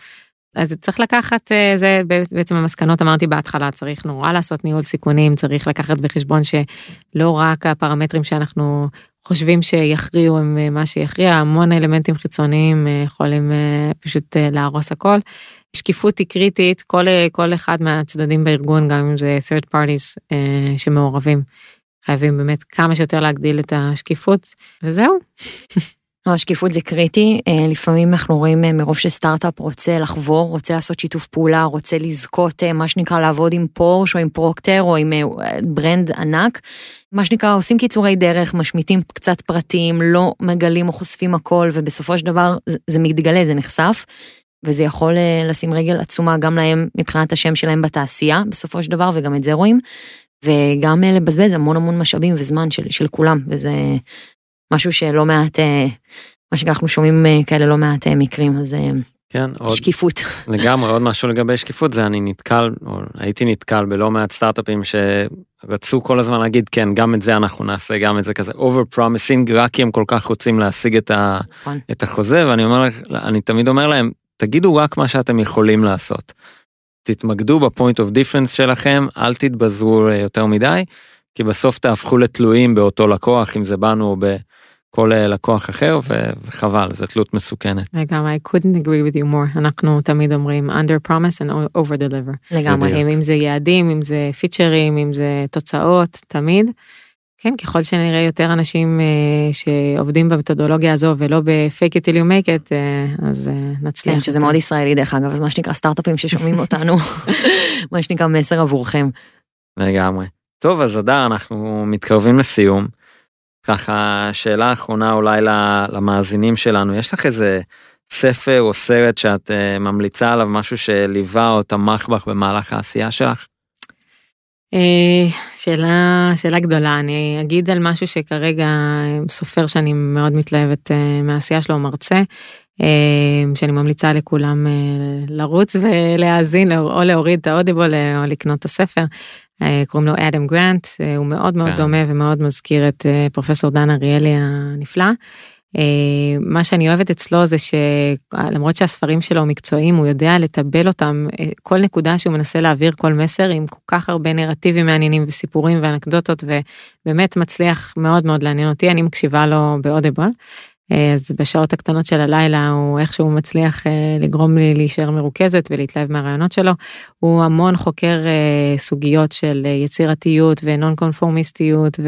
אז צריך לקחת, אה, זה בעצם המסקנות אמרתי בהתחלה, צריך נורא לעשות ניהול סיכונים, צריך לקחת בחשבון שלא רק הפרמטרים שאנחנו חושבים שיכריעו הם אה, מה שיכריע, המון אלמנטים חיצוניים אה, יכולים פשוט להרוס הכל. שקיפות היא קריטית, כל, כל אחד מהצדדים בארגון, גם אם זה third parties שמעורבים. חייבים באמת כמה שיותר להגדיל את השקיפות, וזהו. לא, השקיפות זה קריטי, אה, לפעמים אנחנו רואים אה, מרוב שסטארט-אפ רוצה לחבור, רוצה לעשות שיתוף פעולה, רוצה לזכות אה, מה שנקרא לעבוד עם פורש או עם Procter או עם brand ענק, מה שנקרא עושים קיצורי דרך, משמיטים קצת פרטים, לא מגלים או חושפים הכל ובסופו של דבר זה, מתגלה, זה נחשף. וזה יכול לשים רגל עצומה גם להם מבחינת השם שלהם בתעשייה בסופו של דבר וגם את זה רואים. וגם לבזבז המון המון משאבים וזמן של, של כולם, וזה משהו שלא מעט, אה, מה שאנחנו שומעים אה, כאלה לא מעט מקרים, אז כן, עוד, שקיפות. לגמרי, עוד משהו לגבי שקיפות זה אני נתקל, או הייתי נתקל בלא מעט סטארט-אפים שרצו כל הזמן להגיד כן, גם את זה אנחנו נעשה, גם את זה כזה over promising, רק כי הם כל כך רוצים להשיג את, ה, נכון. את החוזה, ואני אומר, אני תמיד אומר להם, תגידו רק מה שאתם יכולים לעשות. תתמקדו ב point of difference שלכם, אל תתבזרו אה, יותר מדי, כי בסוף תהפכו לתלויים באותו לקוח, אם זה בנו או בכל אה, לקוח אחר, וחבל, זו תלות מסוכנת. לגמרי, I couldn't agree with you more. אנחנו תמיד אומרים under promise and over deliver. לגמרי, אם זה יעדים, אם זה featureים, אם זה תוצאות, תמיד. כן, ככל שנראה יותר אנשים uh, שעובדים במתודולוגיה הזו ולא ב-fake it till you make it, uh, אז נצליח. כן, שזה מאוד ישראלי דרך אגב, אז מה שנקרא סטארט-אפים ששומעים אותנו, מה שנקרא מסר עבורכם. לגמרי. טוב, אז אדר, אנחנו מתקרבים לסיום. ככה, שאלה אחרונה אולי למאזינים שלנו, יש לך איזה ספר או סרט שאת uh, ממליצה עליו, משהו שליווה או תמך בך במהלך העשייה שלך? אה, שאלה, שאלה גדולה, אני אגיד על משהו שכרגע סופר שאני מאוד מתלהבת אה, מהעשייה שלו, מרצה, אה, שאני ממליצה לכולם לרוץ ולהאזין או להוריד את האודיבול או לקנות את הספר. קוראים לו אדם גרנט, הוא מאוד מאוד כן. דומה ומאוד מזכיר את פרופסור דן אריאלי הנפלא. אה, מה שאני אוהבת אצלו זה שלמרות שהספרים שלו מקצועיים הוא יודע לטבל אותם אה, כל נקודה שהוא מנסה להעביר כל מסר עם כל כך הרבה נרטיבים מעניינים וסיפורים ואנקדוטות ובאמת מצליח מאוד מאוד לעניין אותי אני מקשיבה לו באודיבל. אה, אז בשעות הקטנות של הלילה הוא איכשהו מצליח לגרום לי להישאר מרוכזת ולהתלהב מהרעיונות שלו. הוא המון חוקר סוגיות של יצירתיות ונון קונפורמיסטיות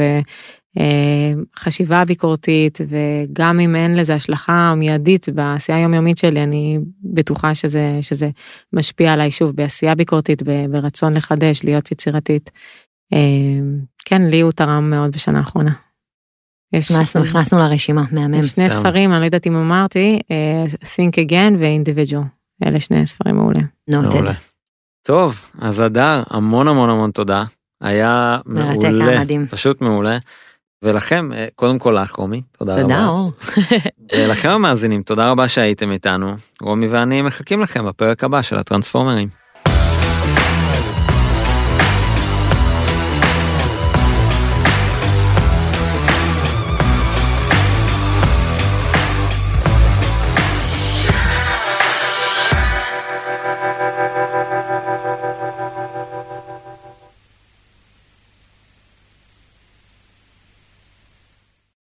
אה, חשיבה ביקורתית וגם אם אין לזה השלכה מיידית בעשייה היומיומית שלי אני בטוחה שזה שזה משפיע עליי שוב בעשייה ביקורתית ברצון לחדש להיות יצירתית. אה, כן לי הוא תרם מאוד בשנה האחרונה. יש הכנסנו הכנסנו לרשימה, מהמם. יש שני. ספרים, אני לא יודעת אם אמרתי, אה, Think Again ו-Individual. אלה שני ספרים מעולים. נוטד. מעולה. טוב, אז הדר, המון המון המון תודה. היה מרתק, מעולה. פשוט מעולה. ולכם, אה, קודם כל לך, רומי, תודה רבה. תודה, אור. ולכם המאזינים, תודה רבה שהייתם איתנו. רומי ואני מחכים לכם בפרק הבא של הטרנספורמרים.